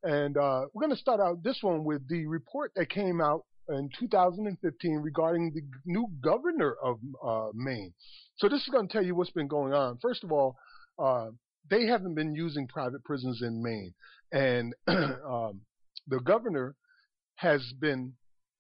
And uh, we're going to start out this one with the report that came out in 2015 regarding the new governor of uh, Maine. So this is going to tell you what's been going on. First of all, uh, they haven't been using private prisons in Maine, and um, the governor has been.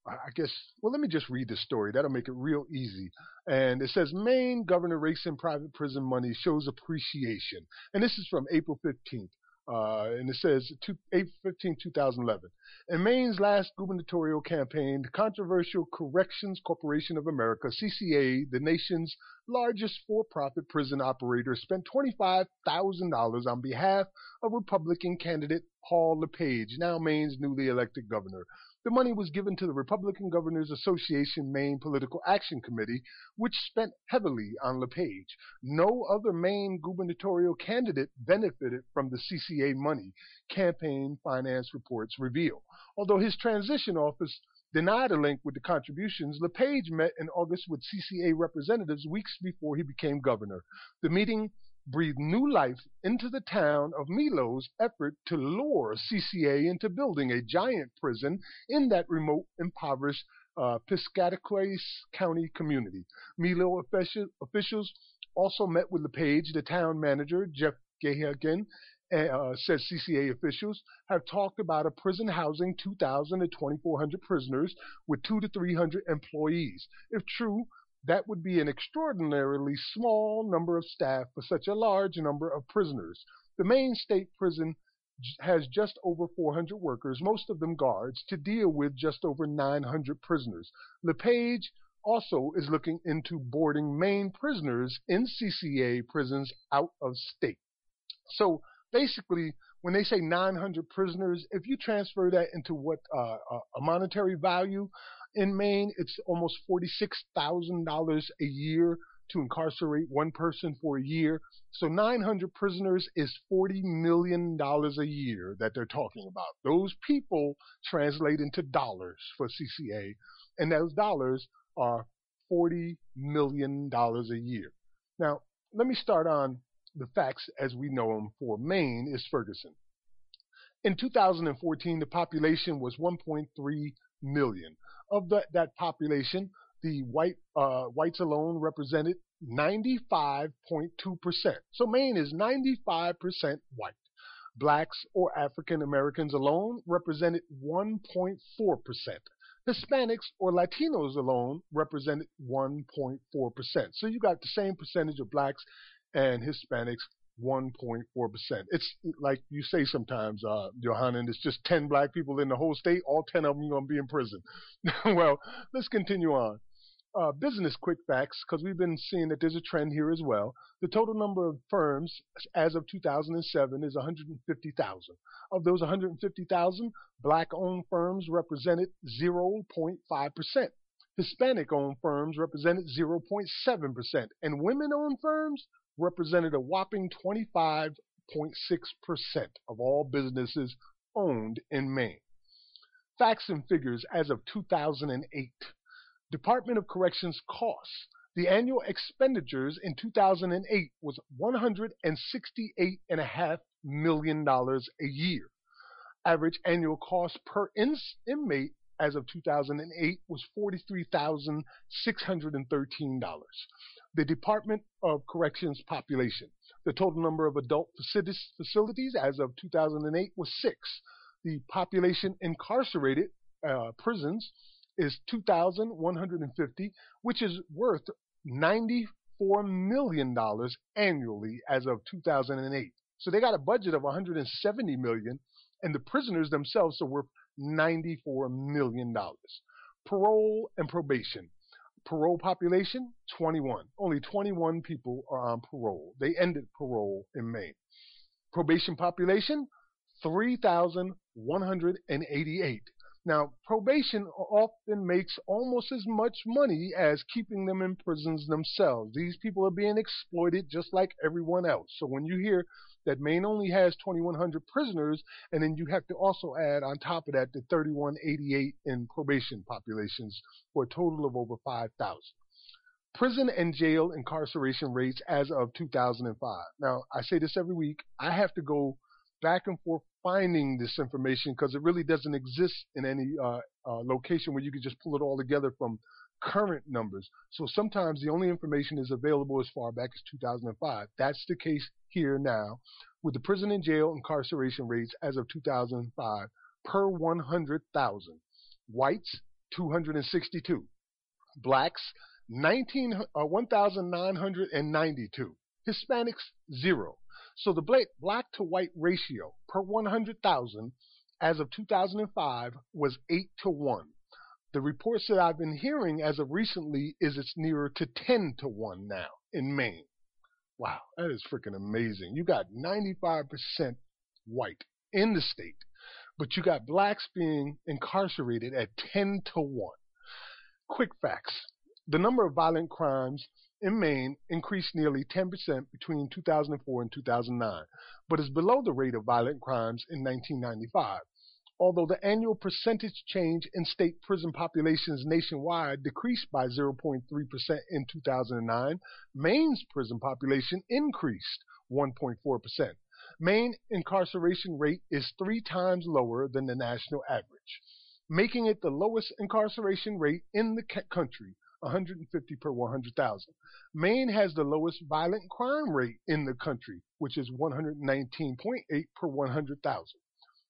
I guess, well, let me just read the story. That'll make it real easy. And it says Maine Governor rakes in private prison money shows appreciation. And this is from April 15th. Uh, and it says 8 15 2011. In Maine's last gubernatorial campaign, the controversial Corrections Corporation of America, CCA, the nation's largest for profit prison operator, spent $25,000 on behalf of Republican candidate Paul LePage, now Maine's newly elected governor. The money was given to the Republican Governors Association Maine Political Action Committee, which spent heavily on LePage. No other Maine gubernatorial candidate benefited from the CCA money, campaign finance reports reveal. Although his transition office denied a link with the contributions, LePage met in August with CCA representatives weeks before he became governor. The meeting breathed new life into the town of Milo's effort to lure CCA into building a giant prison in that remote, impoverished uh, County community. Milo officials also met with LePage, the town manager, Jeff Gahagan, uh, says CCA officials, have talked about a prison housing 2,000 to 2,400 prisoners with two to 300 employees. If true, that would be an extraordinarily small number of staff for such a large number of prisoners. The Maine state prison has just over 400 workers, most of them guards, to deal with just over 900 prisoners. LePage also is looking into boarding Maine prisoners in CCA prisons out of state. So basically, when they say 900 prisoners, if you transfer that into what uh, a monetary value, in Maine, it's almost $46,000 a year to incarcerate one person for a year. So 900 prisoners is $40 million a year that they're talking about. Those people translate into dollars for CCA, and those dollars are $40 million a year. Now, let me start on the facts as we know them for Maine is Ferguson. In 2014, the population was 1.3 million. Of the, that population, the white uh, whites alone represented 95.2%. So Maine is 95% white. Blacks or African Americans alone represented 1.4%. Hispanics or Latinos alone represented 1.4%. So you got the same percentage of blacks and Hispanics 1.4%. It's like you say sometimes, uh, Johanan, it's just 10 black people in the whole state, all 10 of them are going to be in prison. well, let's continue on. Uh, business quick facts, because we've been seeing that there's a trend here as well. The total number of firms as of 2007 is 150,000. Of those 150,000, black owned firms represented 0.5%. Hispanic owned firms represented 0.7%, and women owned firms represented a whopping 25.6% of all businesses owned in Maine. Facts and figures as of 2008. Department of Corrections costs. The annual expenditures in 2008 was $168.5 million a year. Average annual cost per in- inmate as of 2008 was $43,613 the Department of Corrections population. The total number of adult facilities as of 2008 was six. The population incarcerated uh, prisons is 2,150, which is worth $94 million annually as of 2008. So they got a budget of 170 million, and the prisoners themselves are worth 94 million dollars. Parole and probation. Parole population 21. Only 21 people are on parole. They ended parole in May. Probation population 3,188. Now, probation often makes almost as much money as keeping them in prisons themselves. These people are being exploited just like everyone else. So when you hear that Maine only has 2,100 prisoners, and then you have to also add on top of that the 3,188 in probation populations for a total of over 5,000. Prison and jail incarceration rates as of 2005. Now, I say this every week. I have to go back and forth finding this information because it really doesn't exist in any uh, uh, location where you can just pull it all together from current numbers. So sometimes the only information is available as far back as 2005. That's the case here now with the prison and jail incarceration rates as of 2005 per 100,000. Whites, 262. Blacks, 19, uh, 1,992. Hispanics, zero. So the black, black to white ratio per 100,000 as of 2005 was 8 to 1. The reports that I've been hearing as of recently is it's nearer to 10 to 1 now in Maine. Wow, that is freaking amazing. You got 95% white in the state, but you got blacks being incarcerated at 10 to 1. Quick facts. The number of violent crimes in Maine increased nearly 10% between 2004 and 2009, but is below the rate of violent crimes in 1995. Although the annual percentage change in state prison populations nationwide decreased by 0.3% in 2009, Maine's prison population increased 1.4%. Maine incarceration rate is three times lower than the national average, making it the lowest incarceration rate in the country 150 per 100,000. Maine has the lowest violent crime rate in the country, which is 119.8 per 100,000.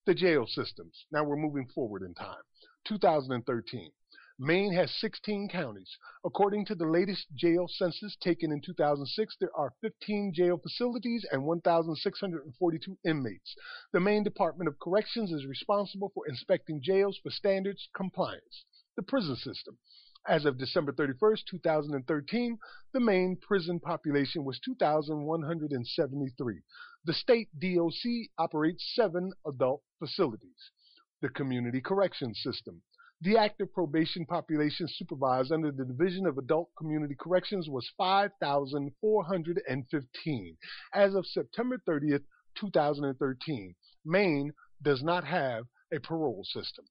The jail systems. Now we're moving forward in time. 2013. Maine has 16 counties. According to the latest jail census taken in 2006, there are 15 jail facilities and 1,642 inmates. The Maine Department of Corrections is responsible for inspecting jails for standards compliance. The prison system. As of December 31st, 2013, the Maine prison population was 2,173. The state DOC operates seven adult facilities. The community corrections system. The active probation population supervised under the Division of Adult Community Corrections was 5,415 as of September 30th, 2013. Maine does not have a parole system.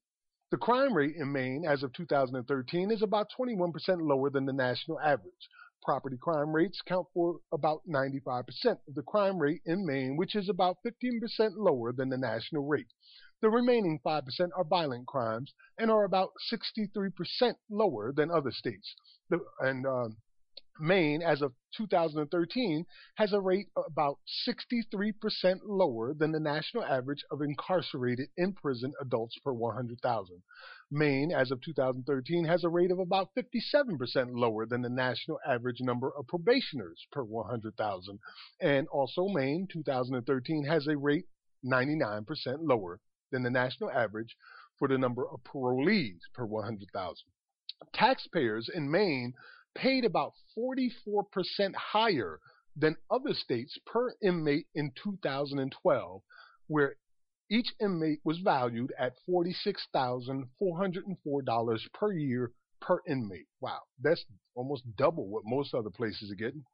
The crime rate in Maine as of 2013 is about 21% lower than the national average. Property crime rates count for about 95% of the crime rate in Maine, which is about 15% lower than the national rate. The remaining 5% are violent crimes and are about 63% lower than other states. The, and uh, Maine, as of 2013, has a rate about 63% lower than the national average of incarcerated in prison adults per 100,000. Maine, as of 2013, has a rate of about 57% lower than the national average number of probationers per 100,000. And also, Maine, 2013, has a rate 99% lower than the national average for the number of parolees per 100,000. Taxpayers in Maine paid about 44% higher than other states per inmate in 2012, where each inmate was valued at $46,404 per year per inmate. Wow, that's almost double what most other places are getting.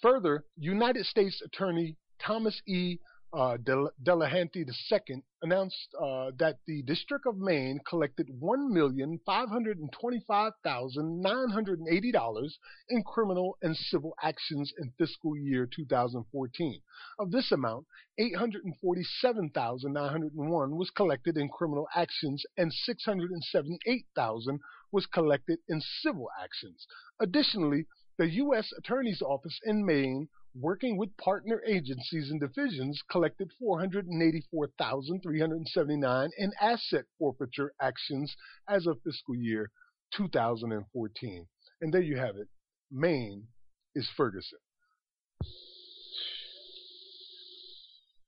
Further, United States Attorney Thomas E uh, Delahanty II announced uh, that the District of Maine collected $1,525,980 in criminal and civil actions in fiscal year 2014. Of this amount, 847,901 was collected in criminal actions and 678,000 was collected in civil actions. Additionally, the U.S. Attorney's Office in Maine working with partner agencies and divisions, collected 484,379 in asset forfeiture actions as of fiscal year 2014. And there you have it. Maine is Ferguson.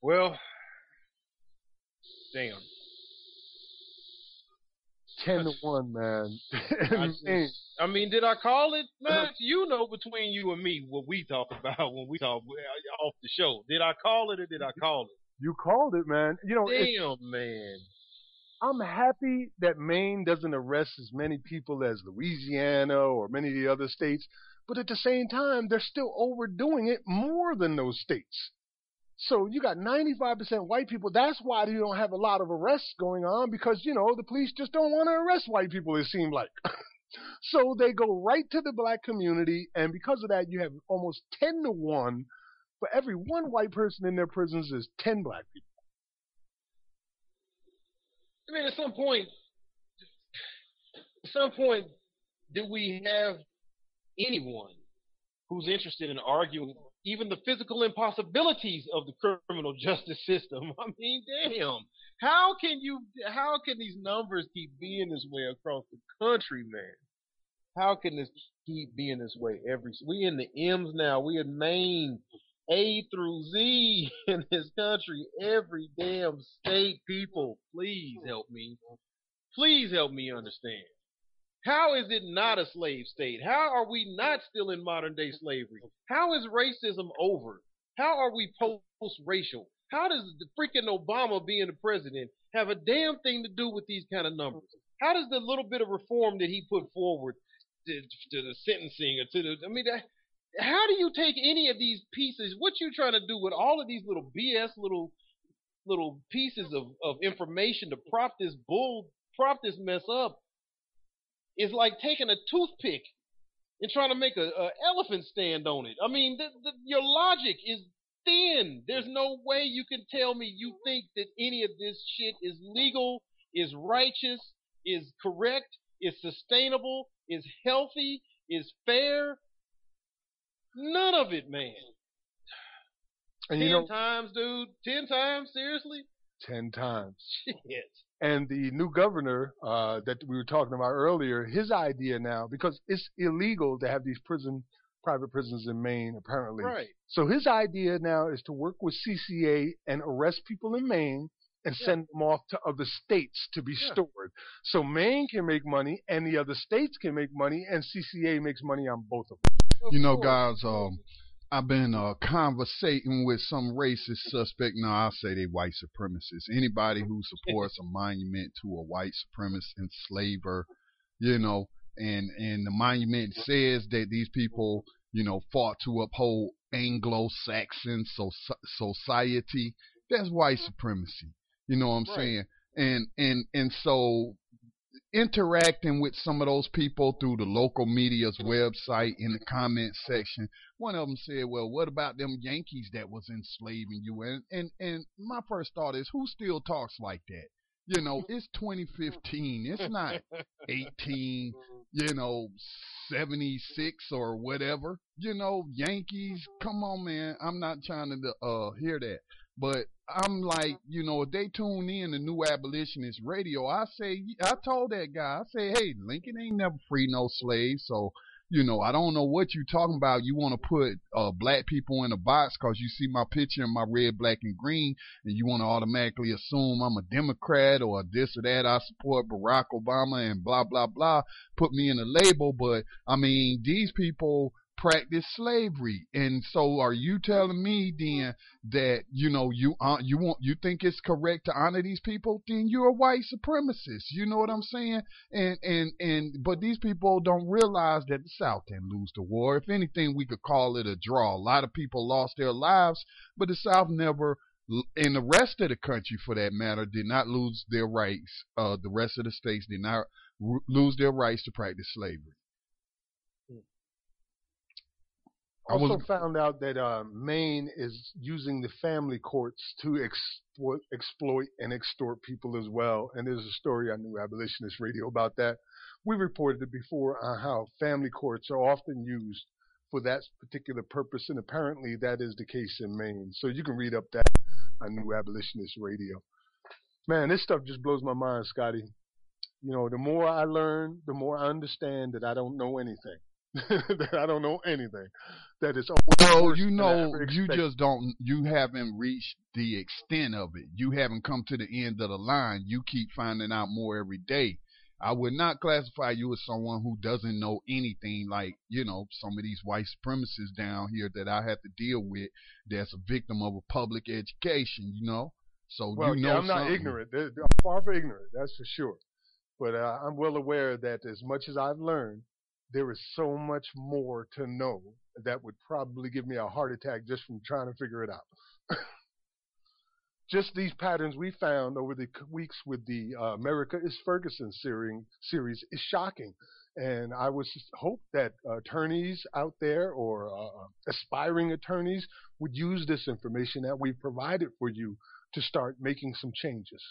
Well, damn. Ten to one, man. I, just, I mean, did I call it, man? you know, between you and me, what we talk about when we talk uh, off the show. Did I call it or did I call it? You called it, man. You know, damn, man. I'm happy that Maine doesn't arrest as many people as Louisiana or many of the other states, but at the same time, they're still overdoing it more than those states. So you got 95% white people. That's why you don't have a lot of arrests going on because, you know, the police just don't want to arrest white people, it seems like. so they go right to the black community. And because of that, you have almost 10 to 1. For every one white person in their prisons, is 10 black people. I mean, at some point, at some point, do we have anyone who's interested in arguing even the physical impossibilities of the criminal justice system. I mean, damn. How can you how can these numbers keep being this way across the country, man? How can this keep being this way every we in the M's now, we in Maine, A through Z in this country, every damn state people, please help me. Please help me understand. How is it not a slave state? How are we not still in modern day slavery? How is racism over? How are we post racial? How does the freaking Obama being the president have a damn thing to do with these kind of numbers? How does the little bit of reform that he put forward to, to the sentencing or to the, I mean, how do you take any of these pieces? What you trying to do with all of these little BS little little pieces of, of information to prop this bull, prop this mess up? Is like taking a toothpick and trying to make a, a elephant stand on it. I mean, the, the, your logic is thin. There's no way you can tell me you think that any of this shit is legal, is righteous, is correct, is sustainable, is healthy, is fair. None of it, man. And ten times, dude. Ten times, seriously. Ten times. Shit. And the new governor uh, that we were talking about earlier, his idea now, because it's illegal to have these prison, private prisons in Maine, apparently. Right. So his idea now is to work with CCA and arrest people in Maine and yeah. send them off to other states to be yeah. stored. So Maine can make money and the other states can make money and CCA makes money on both of them. You know, guys, um, I've been uh, conversating with some racist suspect. No, I'll say they white supremacists. Anybody who supports a monument to a white supremacist enslaver, you know, and and the monument says that these people, you know, fought to uphold Anglo-Saxon so, society. That's white supremacy. You know what I'm right. saying? And and and so interacting with some of those people through the local media's website in the comment section. One of them said, "Well, what about them Yankees that was enslaving you?" And and and my first thought is, who still talks like that? You know, it's 2015. It's not 18. You know, 76 or whatever. You know, Yankees. Come on, man. I'm not trying to uh hear that. But I'm like, you know, if they tune in to New Abolitionist Radio, I say, I told that guy, I say, hey, Lincoln ain't never free no slaves, so you know, I don't know what you're talking about. You want to put uh, black people in a box because you see my picture in my red, black, and green, and you want to automatically assume I'm a Democrat or this or that. I support Barack Obama and blah blah blah. Put me in a label, but I mean, these people practice slavery. And so are you telling me then that, you know, you uh, you want you think it's correct to honor these people? Then you're a white supremacist. You know what I'm saying? And and and but these people don't realize that the South didn't lose the war. If anything, we could call it a draw. A lot of people lost their lives, but the South never and the rest of the country, for that matter, did not lose their rights. Uh, the rest of the states did not lose their rights to practice slavery. Also found out that uh, Maine is using the family courts to exploit, exploit and extort people as well. And there's a story on New Abolitionist Radio about that. We reported it before on how family courts are often used for that particular purpose, and apparently that is the case in Maine. So you can read up that on New Abolitionist Radio. Man, this stuff just blows my mind, Scotty. You know, the more I learn, the more I understand that I don't know anything. That I don't know anything. That is well, you know, you just don't. You haven't reached the extent of it. You haven't come to the end of the line. You keep finding out more every day. I would not classify you as someone who doesn't know anything like, you know, some of these white supremacists down here that I have to deal with that's a victim of a public education, you know? So well, you know yeah, I'm not ignorant. They're far from ignorant, that's for sure. But uh, I'm well aware that as much as I've learned, there is so much more to know that would probably give me a heart attack just from trying to figure it out. just these patterns we found over the weeks with the uh, America is Ferguson series, is shocking. And I was hope that attorneys out there or uh, aspiring attorneys would use this information that we've provided for you to start making some changes.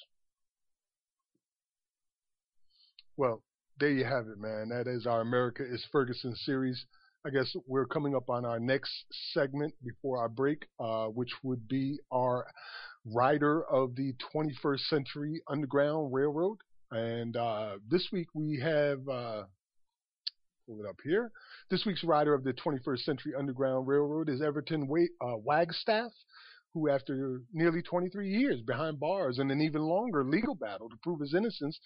Well, there you have it, man. That is our America is Ferguson series. I guess we're coming up on our next segment before our break, uh, which would be our rider of the 21st Century Underground Railroad. And uh, this week we have, uh, pull it up here. This week's rider of the 21st Century Underground Railroad is Everton Wa- uh, Wagstaffe, who, after nearly 23 years behind bars and an even longer legal battle to prove his innocence,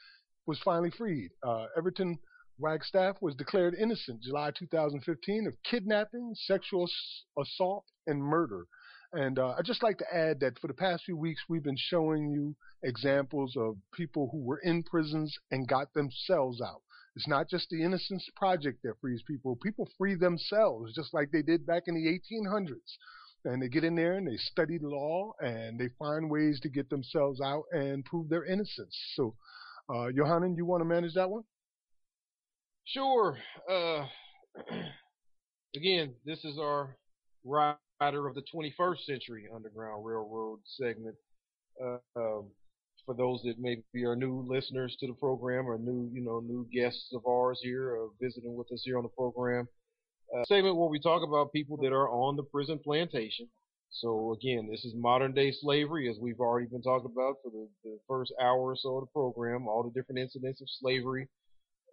was finally freed. Uh, Everton Wagstaffe was declared innocent July 2015 of kidnapping, sexual assault, and murder. And uh, I'd just like to add that for the past few weeks, we've been showing you examples of people who were in prisons and got themselves out. It's not just the Innocence Project that frees people. People free themselves, just like they did back in the 1800s. And they get in there and they study law and they find ways to get themselves out and prove their innocence. So, uh, you want to manage that one? Sure. Uh, again, this is our rider of the 21st Century Underground Railroad segment. Uh, um, for those that maybe are new listeners to the program or new, you know, new guests of ours here uh, visiting with us here on the program, uh, segment where we talk about people that are on the prison plantation. So again, this is modern day slavery, as we've already been talking about for the, the first hour or so of the program. All the different incidents of slavery,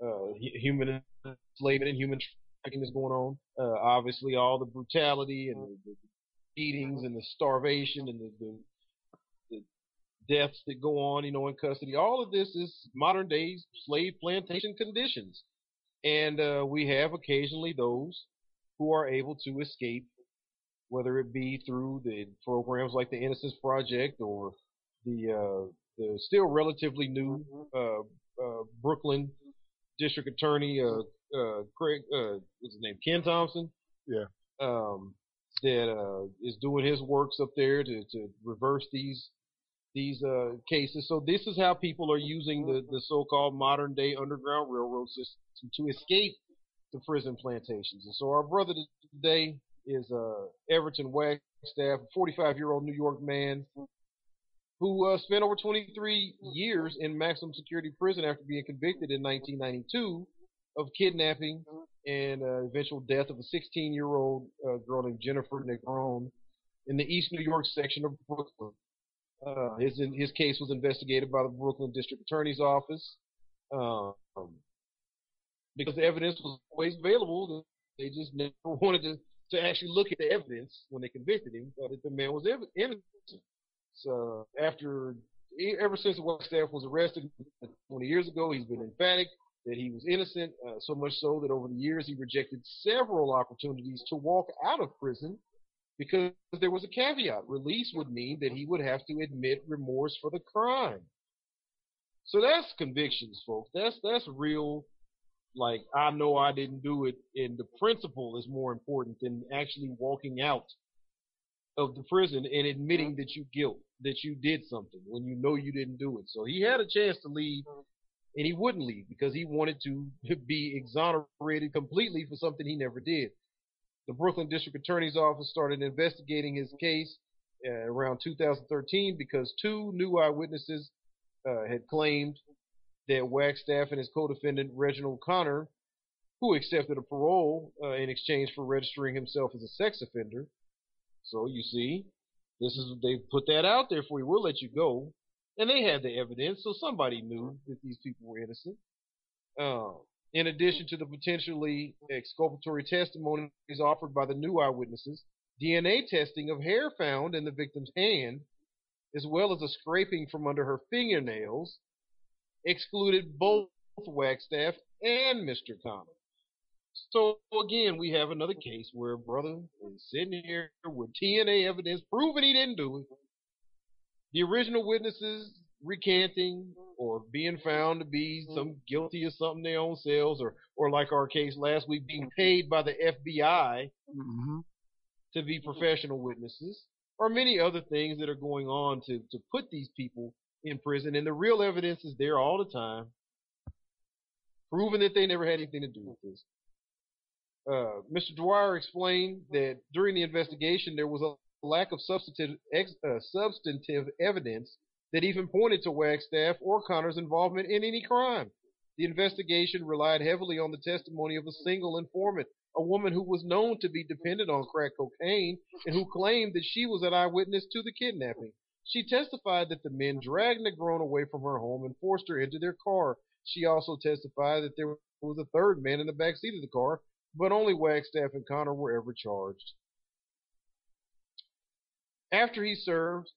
uh, human enslavement and human trafficking is going on. Uh, obviously, all the brutality and the, the beatings and the starvation and the, the, the deaths that go on, you know, in custody. All of this is modern day slave plantation conditions, and uh, we have occasionally those who are able to escape, whether it be through the programs like the Innocence Project or the uh, the still relatively new uh, uh, Brooklyn District Attorney uh, uh, Craig, uh, what's his name, Ken Thompson. Yeah. Um, that uh, is doing his works up there to, to reverse these these uh, cases. So this is how people are using the, the so-called modern day underground railroad system to escape the prison plantations. And so our brother today is uh, Everton Wagstaffe, a 45 year old New York man who uh, spent over 23 years in maximum security prison after being convicted in 1992 of kidnapping and uh, eventual death of a 16 year old uh, girl named Jennifer Negron in the East New York section of Brooklyn. Uh, his his case was investigated by the Brooklyn District Attorney's Office. Um, because the evidence was always available, they just never wanted to, to actually look at the evidence when they convicted him uh, that the man was innocent. So after, ever since Wagstaffe was arrested 20 years ago, he's been emphatic that he was innocent, uh, so much so that over the years he rejected several opportunities to walk out of prison because there was a caveat. Release would mean that he would have to admit remorse for the crime. So that's convictions, folks. That's that's real. Like I know I didn't do it, and the principle is more important than actually walking out of the prison and admitting that you guilt, that you did something when you know you didn't do it. So he had a chance to leave, and he wouldn't leave because he wanted to be exonerated completely for something he never did. The Brooklyn District Attorney's Office started investigating his case uh, around 2013 because two new eyewitnesses uh, had claimed that Wagstaffe and his co-defendant Reginald Connor, who accepted a parole uh, in exchange for registering himself as a sex offender. So you see, this is they put that out there for you. We'll let you go, and they had the evidence, so somebody knew that these people were innocent. Uh, in addition to the potentially exculpatory testimonies offered by the new eyewitnesses, DNA testing of hair found in the victim's hand, as well as a scraping from under her fingernails, excluded both Wagstaffe and Mr. Connor. So again, we have another case where a brother is sitting here with DNA evidence proving he didn't do it. The original witnesses recanting or being found to be some guilty of something they own selves or or like our case last week being paid by the FBI Mm-hmm. to be professional witnesses or many other things that are going on to to put these people in prison and the real evidence is there all the time proving that they never had anything to do with this uh, Mr. Dwyer explained that during the investigation there was a lack of substantive ex, uh, substantive evidence that even pointed to Wagstaffe or Connor's involvement in any crime. The investigation relied heavily on the testimony of a single informant, a woman who was known to be dependent on crack cocaine and who claimed that she was an eyewitness to the kidnapping. She testified that the men dragged Negron away from her home and forced her into their car. She also testified that there was a third man in the back seat of the car, but only Wagstaffe and Connor were ever charged. After he served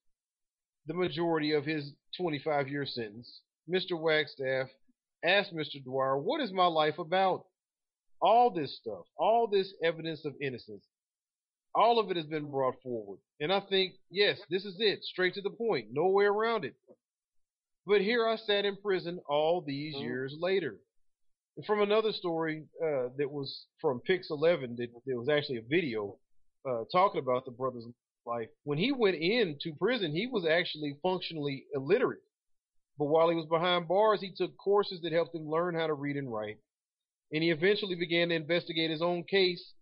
the majority of his 25 year sentence, Mr. Wagstaffe asked Mr. Dwyer, What is my life about? All this stuff, all this evidence of innocence, all of it has been brought forward. And I think, yes, this is it, straight to the point, no way around it. But here I sat in prison all these years later. And from another story uh, that was from Pix 11, that there was actually a video uh, talking about the brother's life. When he went into prison, he was actually functionally illiterate. But while he was behind bars, he took courses that helped him learn how to read and write. And he eventually began to investigate his own case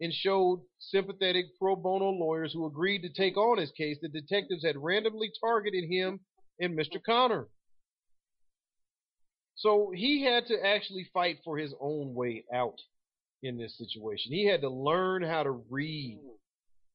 and showed sympathetic pro bono lawyers who agreed to take on his case that detectives had randomly targeted him and Mr. Connor. So he had to actually fight for his own way out in this situation. He had to learn how to read.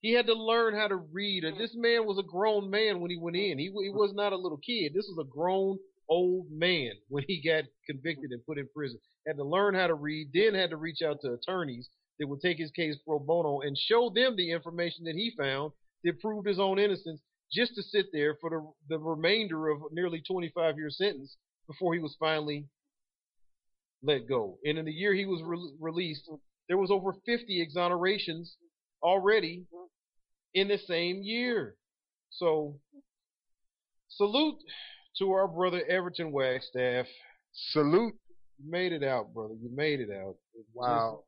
He had to learn how to read. And this man was a grown man when he went in. He, he was not a little kid. This was a grown old man when he got convicted and put in prison. Had to learn how to read, then had to reach out to attorneys that would take his case pro bono and show them the information that he found that proved his own innocence just to sit there for the, the remainder of nearly 25 year sentence before he was finally let go. And in the year he was re- released, there was over 50 exonerations already in the same year. So salute to our brother Everton Wagstaffe. Salute. You made it out, brother. You made it out. Wow.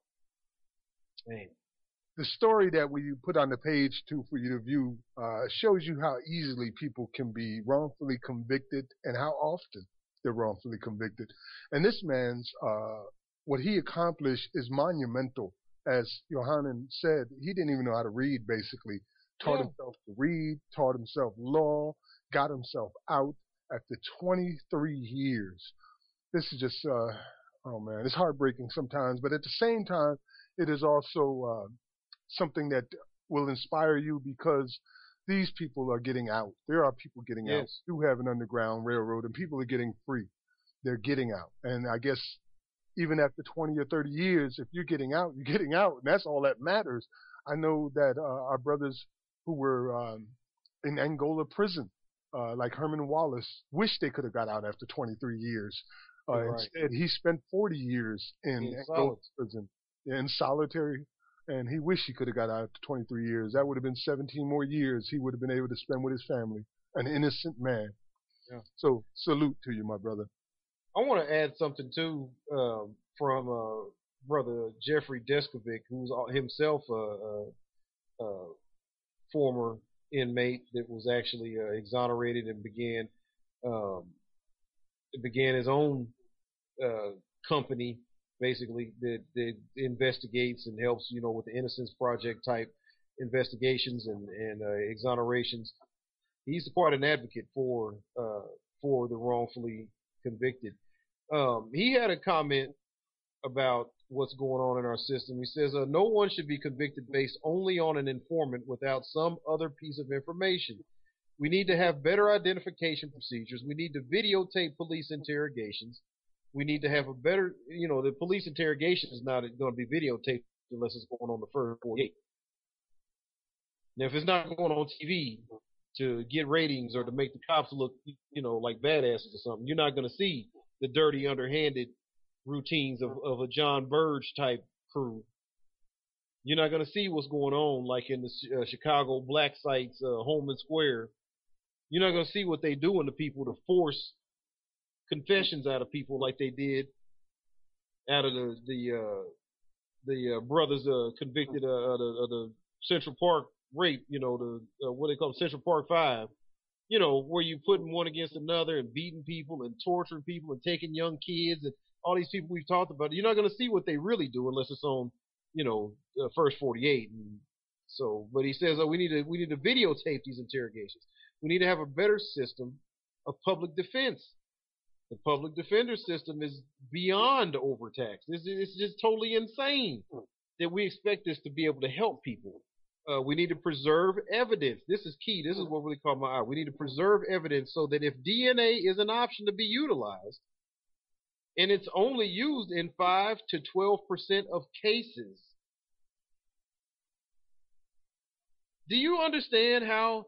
The story that we put on the page too for you to view uh, shows you how easily people can be wrongfully convicted and how often they're wrongfully convicted. And this man's uh, what he accomplished is monumental. As Johanan said, he didn't even know how to read. Basically, taught Yeah. himself to read, taught himself law, got himself out after 23 years. This is just uh, oh man, it's heartbreaking sometimes, but at the same time, it is also uh, something that will inspire you because these people are getting out. There are people getting out Yes. who have an underground railroad, and people are getting free. They're getting out, and I guess even after 20 or 30 years, if you're getting out, you're getting out, and that's all that matters. I know that uh, our brothers who were um, in Angola prison, uh, like Herman Wallace, wish they could have got out after 23 years. Uh, Right. Instead, he spent 40 years in In Angola prison, in solitary, and he wished he could have got out after 23 years. That would have been 17 more years he would have been able to spend with his family, an innocent man. Yeah. So salute to you, my brother. I want to add something too um, from uh, brother Jeffrey Deskovic, who's himself a, a, a former inmate that was actually uh, exonerated and began um, began his own uh, company, basically that, that investigates and helps, you know, with the Innocence Project type investigations and and uh, exonerations. He's quite an advocate for uh, for the wrongfully convicted. Um, he had a comment about what's going on in our system. He says, uh, no one should be convicted based only on an informant without some other piece of information. We need to have better identification procedures. We need to videotape police interrogations. We need to have a better, you know, the police interrogation is not going to be videotaped unless it's going on the first 48. Now, if it's not going on TV to get ratings or to make the cops look, you know, like badasses or something, you're not going to see the dirty, underhanded routines of, of a John Burge type crew. You're not going to see what's going on like in the uh, Chicago black sites, uh, Homan Square. You're not going to see what they doing to people to force confessions out of people like they did out of the the uh, the uh, brothers uh, convicted uh, of, the, of the Central Park rape. You know the uh, what they call Central Park Five. You know where you putting one against another and beating people and torturing people and taking young kids and all these people we've talked about. You're not going to see what they really do unless it's on you know uh, first 48. And so, but he says oh, we need to we need to videotape these interrogations. We need to have a better system of public defense the public defender system is beyond overtaxed. This is just totally insane that we expect this to be able to help people. Uh, we need to preserve evidence. This is key. This is what really caught my eye. We need to preserve evidence so that if DNA is an option to be utilized, and it's only used in 5 to 12% of cases. Do you understand how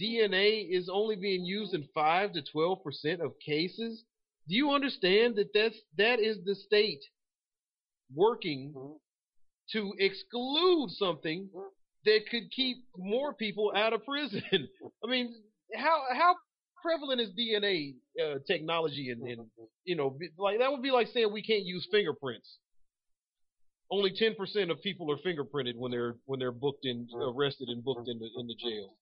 DNA is only being used in 5 to 12% of cases, do you understand that that's, that is the state working to exclude something that could keep more people out of prison? I mean, how, how prevalent is DNA uh, technology and, and, you know, like that would be like saying we can't use fingerprints. Only 10% of people are fingerprinted when they're when they're booked in arrested and booked in the in the jail.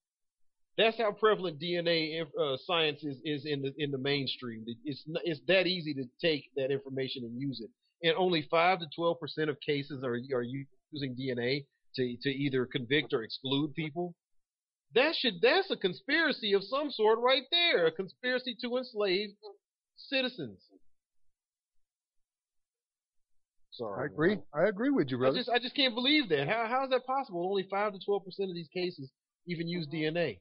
That's how prevalent DNA uh, science is, is in the in the mainstream. It's it's that easy to take that information and use it. And only five to twelve percent of cases are are using DNA to to either convict or exclude people. That should that's a conspiracy of some sort right there. A conspiracy to enslave citizens. Sorry. I agree. I agree with you, brother. I just I just can't believe that. How how is that possible? Only five to twelve percent of these cases even use DNA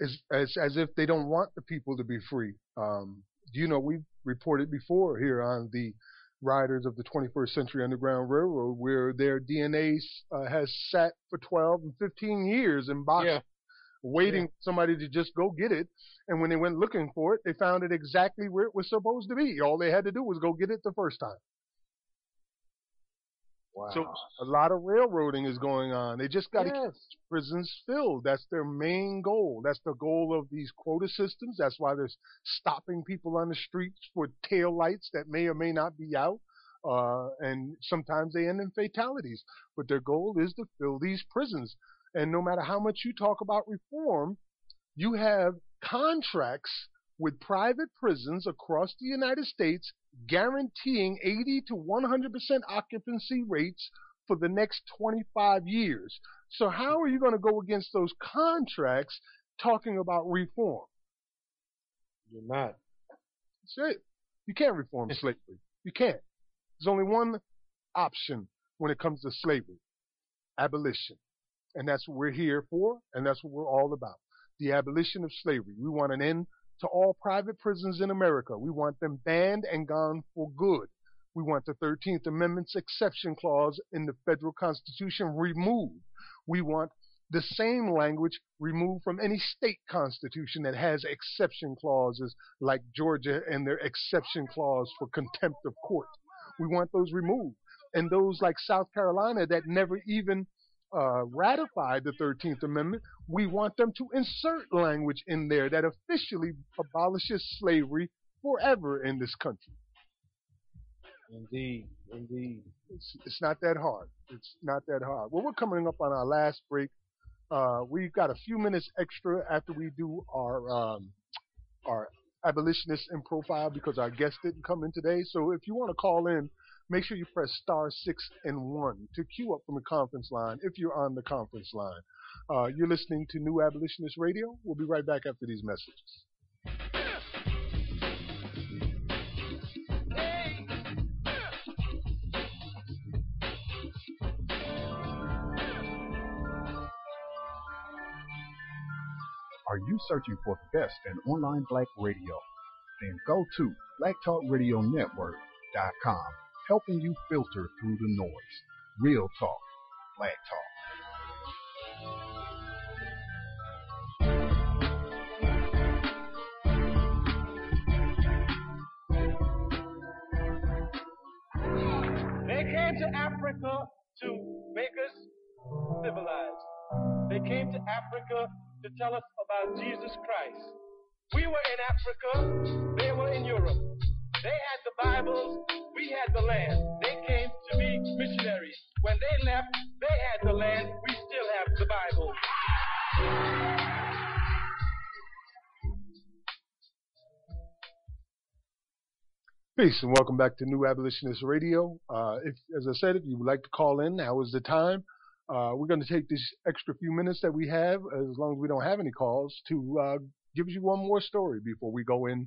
as, as as if they don't want the people to be free. Um, you know, we've reported before here on the riders of the 21st Century Underground Railroad where their DNA uh, has sat for 12 and 15 years in boxes. Yeah. Waiting yeah. somebody to just go get it. And when they went looking for it, they found it exactly where it was supposed to be. All they had to do was go get it the first time. Wow. So a lot of railroading is going on. They just got to yes. keep prisons filled. That's their main goal. That's the goal of these quota systems. That's why they're stopping people on the streets for tail lights that may or may not be out. Uh, and sometimes they end in fatalities. But their goal is to fill these prisons. And no matter how much you talk about reform, you have contracts with private prisons across the United States guaranteeing 80 to 100% occupancy rates for the next 25 years. So how are you going to go against those contracts talking about reform? You're not. That's it. You can't reform slavery. You can't. There's only one option when it comes to slavery. Abolition. And that's what we're here for, and that's what we're all about. The abolition of slavery. We want an end to all private prisons in America. We want them banned and gone for good. We want the 13th Amendment's exception clause in the federal constitution removed. We want the same language removed from any state constitution that has exception clauses like Georgia and their exception clause for contempt of court. We want those removed. And those like South Carolina that never even uh, ratified the 13th Amendment, we want them to insert language in there that officially abolishes slavery forever in this country. Indeed, indeed. It's, it's not that hard. It's not that hard. Well, we're coming up on our last break. Uh, we've got a few minutes extra after we do our um, our abolitionist in profile because our guest didn't come in today. So if you want to call in, make sure you press star six and one to queue up from the conference line if you're on the conference line. Uh, you're listening to New Abolitionist Radio. We'll be right back after these messages. Are you searching for the best in online black radio? Then go to blacktalkradionetwork.com helping you filter through the noise. Real talk, black talk. They came to Africa to make us civilized. They came to Africa to tell us about Jesus Christ. We were in Africa, they were in Europe. They had the Bibles, we had the land. They came to be missionaries. When they left, they had the land, we still have the Bible. Peace and welcome back to New Abolitionist Radio. Uh, if, as I said, if you would like to call in, now is the time. Uh, we're going to take this extra few minutes that we have, as long as we don't have any calls, to uh, give you one more story before we go in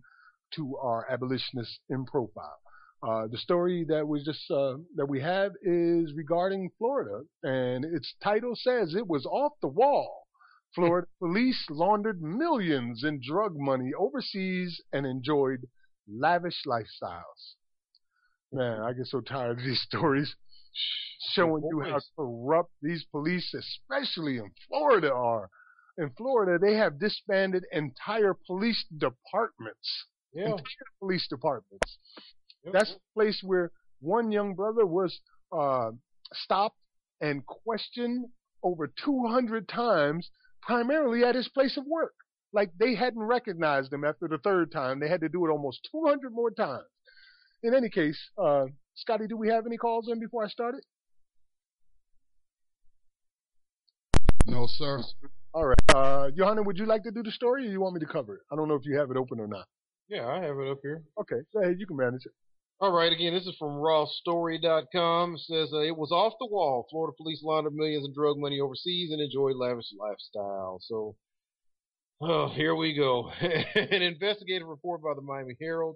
to our abolitionist in profile. Uh, the story that we just uh, that we have is regarding Florida, and its title says it was off the wall. Florida police laundered millions in drug money overseas and enjoyed lavish lifestyles. Man, I get so tired of these stories showing you how corrupt these police, especially in Florida, are. In Florida, they have disbanded entire police departments. Yeah. Entire police departments. Yep. That's the place where one young brother was uh, stopped and questioned over 200 times, primarily at his place of work. Like they hadn't recognized him after the third time. They had to do it almost 200 more times. In any case, uh, Scotty, do we have any calls in before I started? No, sir. All right. Uh, Johanna, would you like to do the story or you want me to cover it? I don't know if you have it open or not. Yeah, I have it up here. Okay, so, ahead. You can manage it. All right, again, this is from rawstory.com. It says uh, it was off the wall. Florida police laundered millions in drug money overseas and enjoyed lavish lifestyle. So, oh, here we go. An investigative report by the Miami Herald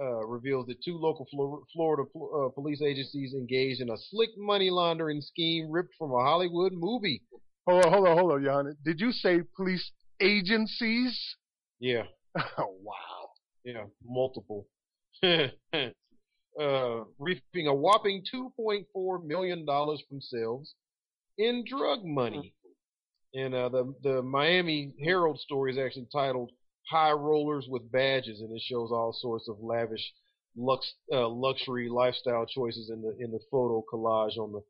uh, reveals that two local Flor- Florida uh, police agencies engaged in a slick money laundering scheme ripped from a Hollywood movie. Hold on, hold on, hold on, Johanna. Did you say police agencies? Yeah, Oh, wow. Yeah, multiple. uh, reaping a whopping $2.4 million from sales in drug money. And uh, the the Miami Herald story is actually titled "High Rollers with Badges," and it shows all sorts of lavish, lux uh, luxury lifestyle choices in the in the photo collage on the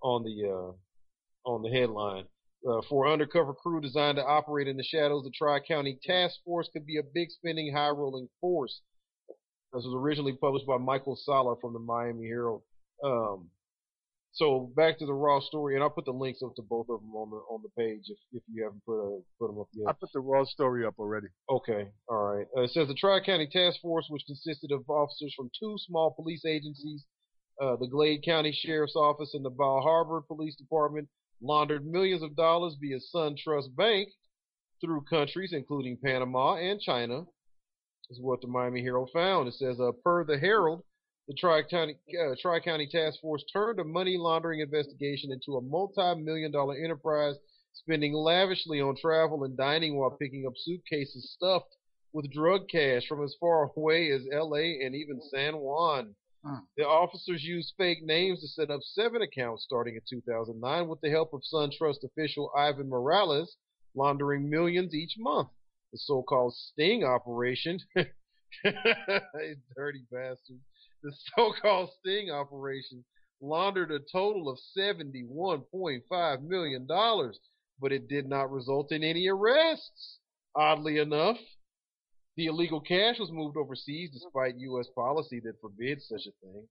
on the uh, on the headline. Uh, for undercover crew designed to operate in the shadows, the Tri County Task Force could be a big spending, high rolling force. This was originally published by Michael Sallah from the Miami Herald. Um, so back to the raw story, and I'll put the links up to both of them on the on the page if, if you haven't put uh, put them up yet. I put the raw story up already. Okay, all right. Uh, it says the Tri County Task Force, which consisted of officers from two small police agencies, uh, the Glade County Sheriff's Office and the Bal Harbour Police Department, laundered millions of dollars via SunTrust Bank through countries including Panama and China. Is what the Miami Herald found. It says, uh, per the Herald, the Tri County uh, Tri County Task Force turned a money laundering investigation into a multi-million dollar enterprise, spending lavishly on travel and dining while picking up suitcases stuffed with drug cash from as far away as L.A. and even San Juan. Mm. The officers used fake names to set up seven accounts starting in 2009 with the help of SunTrust official Ivan Morales, laundering millions each month. The so-called sting operation, dirty bastards, the so-called sting operation laundered a total of $71.5 million, but it did not result in any arrests. Oddly enough, the illegal cash was moved overseas despite U.S. policy that forbids such a thing.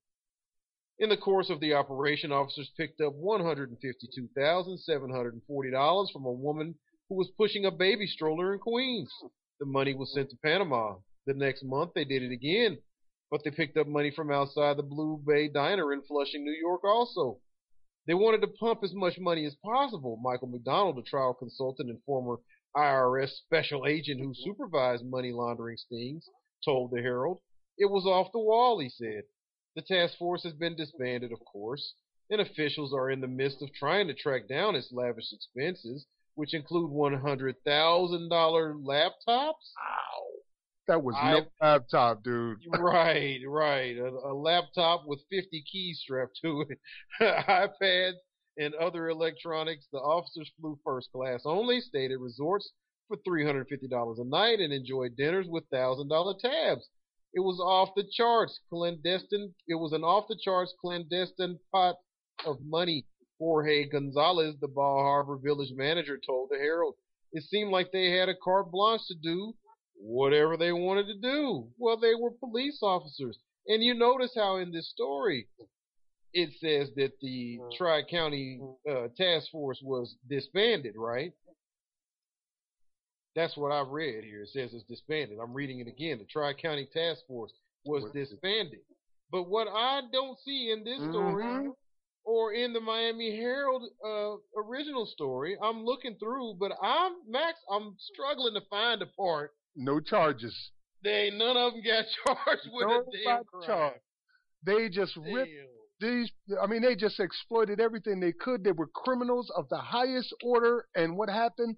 In the course of the operation, officers picked up $152,740 from a woman who was pushing a baby stroller in Queens. The money was sent to Panama. The next month, they did it again, but they picked up money from outside the Blue Bay Diner in Flushing, New York also. They wanted to pump as much money as possible. Michael McDonald, a trial consultant and former IRS special agent who supervised money laundering stings, told the Herald. It was off the wall, he said. The task force has been disbanded, of course, and officials are in the midst of trying to track down its lavish expenses, which include $100,000 laptops. Wow. That was I- no laptop, dude. right, right. A, a laptop with 50 keys strapped to it, iPads, and other electronics. The officers flew first class only, stayed at resorts for $350 a night, and enjoyed dinners with $1,000 tabs. It was off the charts, clandestine. It was an off the charts clandestine pot of money. Jorge Gonzalez, the Bal Harbour village manager, told the Herald. It seemed like they had a carte blanche to do whatever they wanted to do. Well, they were police officers. And you notice how in this story, it says that the Tri County uh, Task Force was disbanded, right? That's what I've read here. It says it's disbanded. I'm reading it again. The Tri County Task Force was disbanded. But what I don't see in this story Mhm. or in the Miami Herald uh, original story, I'm looking through, but I'm Max. I'm struggling to find a part. No charges. They ain't none of them got charged with a damn crime. charged. They just ripped. These. I mean, they just exploited everything they could. They were criminals of the highest order. And what happened?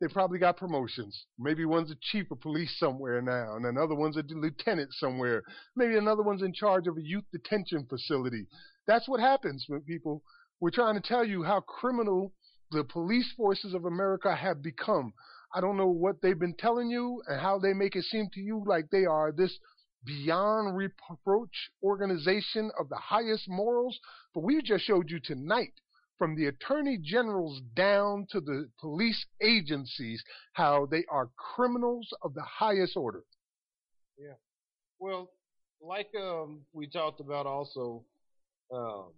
They probably got promotions. Maybe one's a chief of police somewhere now, and another one's a lieutenant somewhere. Maybe another one's in charge of a youth detention facility. That's what happens when people. We're trying to tell you how criminal the police forces of America have become. I don't know what they've been telling you and how they make it seem to you like they are this beyond reproach organization of the highest morals, but we just showed you tonight from the attorney generals down to the police agencies how they are criminals of the highest order. Yeah. Well, like um, we talked about also um,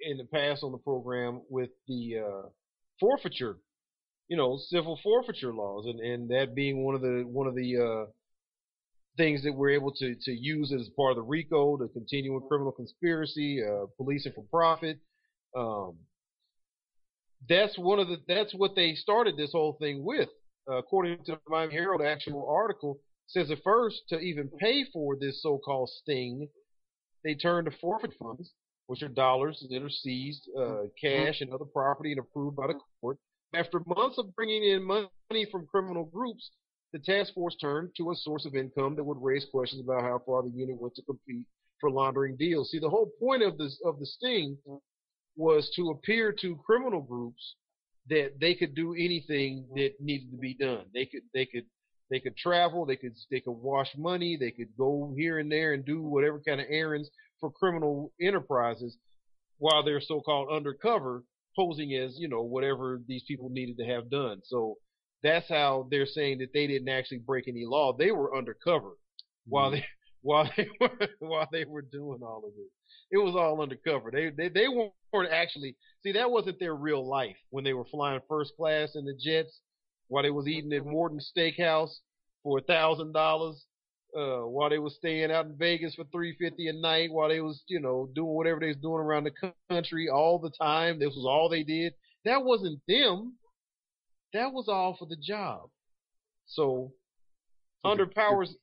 in the past on the program with the uh, forfeiture, you know, civil forfeiture laws, and, and that being one of the one of the uh, things that we're able to to use as part of the RICO, the continuing criminal conspiracy, uh, policing for profit. Um, that's one of the that's what they started this whole thing with. Uh, according to the Miami Herald actual article, says at first to even pay for this so-called sting, they turned to forfeit funds, which are dollars that are seized, uh, cash and other property and approved by the court. After months of bringing in money from criminal groups, the task force turned to a source of income that would raise questions about how far the unit went to compete for laundering deals. See, the whole point of this of the sting was to appear to criminal groups that they could do anything that needed to be done. They could they could they could travel, they could they could wash money, they could go here and there and do whatever kind of errands for criminal enterprises while they're so-called undercover posing as, you know, whatever these people needed to have done. So that's how they're saying that they didn't actually break any law. They were undercover while they while they were while they were doing all of this. It was all undercover. They they they weren't actually see that wasn't their real life when they were flying first class in the jets while they was eating at Morton Steakhouse for a thousand dollars. Uh, while they was staying out in Vegas for three fifty a night, while they was you know doing whatever they was doing around the country all the time, this was all they did. That wasn't them. That was all for the job. So, under powers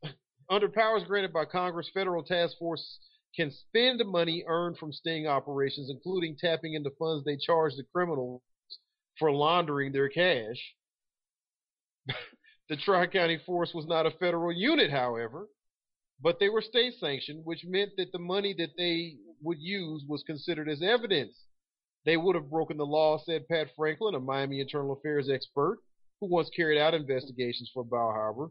under powers granted by Congress, federal task force can spend the money earned from sting operations, including tapping into funds they charge the criminals for laundering their cash. the Tri County Force was not a federal unit, however, but they were state sanctioned, which meant that the money that they would use was considered as evidence. They would have broken the law, said Pat Franklin, a Miami internal affairs expert who once carried out investigations for Bal Harbour.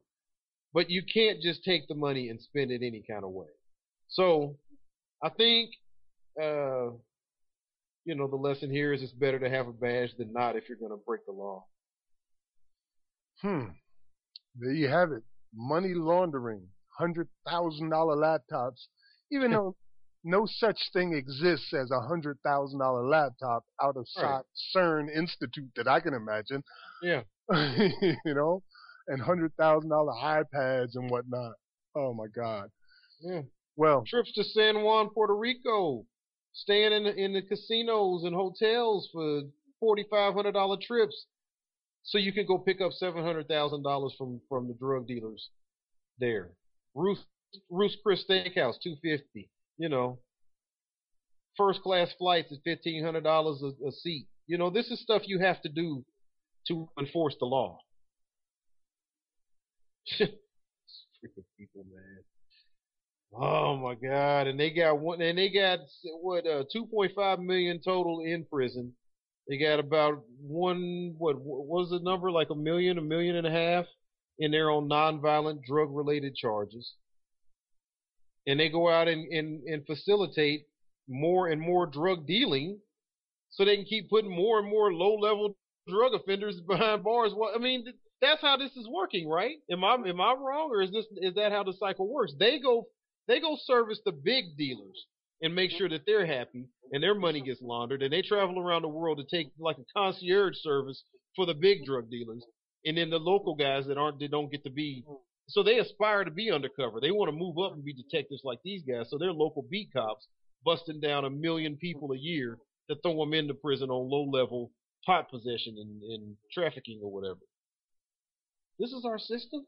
But you can't just take the money and spend it any kind of way. So I think, uh, you know, the lesson here is it's better to have a badge than not if you're going to break the law. Hmm. There you have it. Money laundering, hundred thousand dollar laptops. Even though no such thing exists as a hundred thousand dollar laptop out of Right. CERN Institute that I can imagine. Yeah. you know, and hundred thousand dollar iPads and whatnot. Oh my God. Yeah. Well, Trips to San Juan, Puerto Rico, staying in the, in the casinos and hotels for forty five hundred dollar trips, so you can go pick up seven hundred thousand dollars from from the drug dealers there. Ruth Ruth Chris Steakhouse, two fifty. You know, first class flights at fifteen hundred dollars a a seat. You know, this is stuff you have to do to enforce the law. Freaking people, man. Oh my God! And they got one, and they got what uh, 2.5 million total in prison. They got about one, what what was the number? Like a million, a million and a half in there on nonviolent drug-related charges. And they go out and, and, and facilitate more and more drug dealing so they can keep putting more and more low level drug offenders behind bars. Well, I mean, that's how this is working, right? Am I am I wrong, or is this is that how the cycle works? They go they go service the big dealers and make sure that they're happy and their money gets laundered, and they travel around the world to take like a concierge service for the big drug dealers, and then the local guys that aren't they don't get to be. So they aspire to be undercover. They want to move up and be detectives like these guys. So they're local beat cops busting down a million people a year to throw them into prison on low level pot possession and, and trafficking or whatever. This is our system.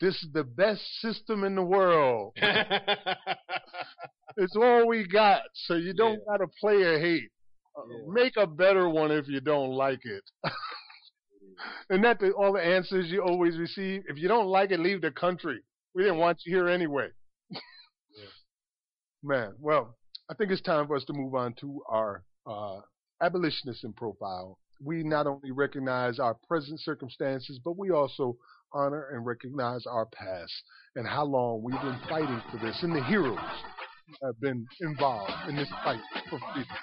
This is the best system in the world. it's all we got, so you don't Yeah. gotta play or hate. Uh, Yeah. Make a better one if you don't like it. and that the, all the answers you always receive. If you don't like it, leave the country. We didn't want you here anyway. Man, well, I think it's time for us to move on to our uh, abolitionist in profile. We not only recognize our present circumstances, but we also honor and recognize our past and how long we've been fighting for this and the heroes have been involved in this fight for freedom.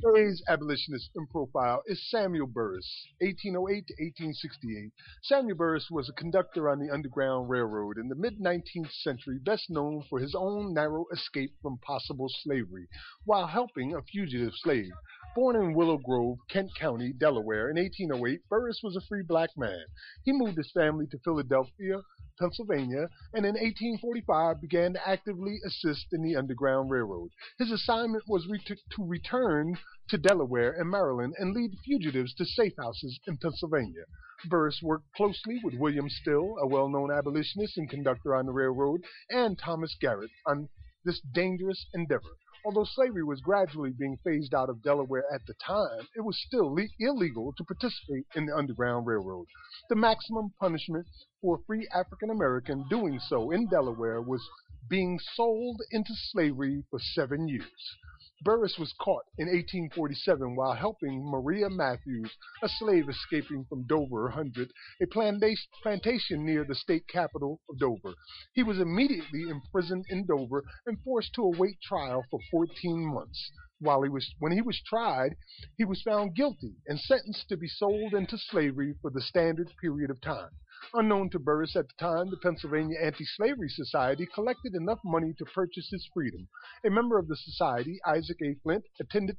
Today's abolitionist in profile is Samuel Burris, 1808 to 1868. Samuel Burris was a conductor on the Underground Railroad in the mid 19th century, best known for his own narrow escape from possible slavery while helping a fugitive slave. Born in Willow Grove, Kent County, Delaware, in 1808, Burris was a free black man. He moved his family to Philadelphia, Pennsylvania, and in 1845 began to actively assist in the Underground Railroad. His assignment was re- to return to Delaware and Maryland and lead fugitives to safe houses in Pennsylvania. Burris worked closely with William Still, a well known abolitionist and conductor on the railroad, and Thomas Garrett on this dangerous endeavor. Although slavery was gradually being phased out of Delaware at the time, it was still le- illegal to participate in the Underground Railroad. The maximum punishment for a free African American doing so in Delaware was being sold into slavery for seven years. Burris was caught in 1847 while helping Maria Matthews, a slave escaping from Dover Hundred, a plantation near the state capital of Dover. He was immediately imprisoned in Dover and forced to await trial for 14 months. While he was, when he was tried, he was found guilty and sentenced to be sold into slavery for the standard period of time. Unknown to Burris at the time, the Pennsylvania Anti Slavery Society collected enough money to purchase his freedom. A member of the society, Isaac A. Flint, attended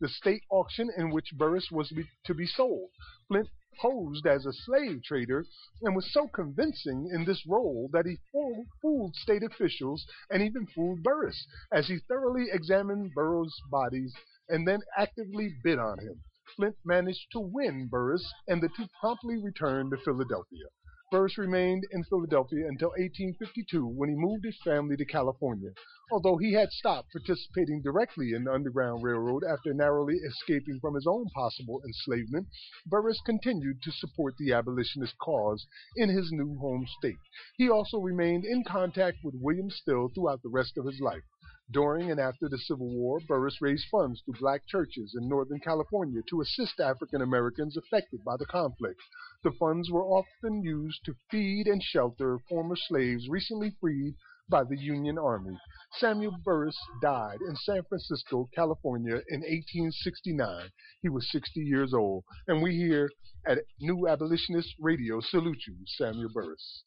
the state auction in which Burris was to be, to be sold. Flint posed as a slave trader and was so convincing in this role that he fool, fooled state officials and even fooled Burris as he thoroughly examined Burris' bodies and then actively bid on him. Flint managed to win Burris, and the two promptly returned to Philadelphia. Burris remained in Philadelphia until 1852 when he moved his family to California. Although he had stopped participating directly in the Underground Railroad after narrowly escaping from his own possible enslavement, Burris continued to support the abolitionist cause in his new home state. He also remained in contact with William Still throughout the rest of his life. During and after the Civil War, Burris raised funds through black churches in Northern California to assist African Americans affected by the conflict. The funds were often used to feed and shelter former slaves recently freed by the Union Army. Samuel Burris died in San Francisco, California in 1869. He was 60 years old. And we here at New Abolitionist Radio salute you, Samuel Burris.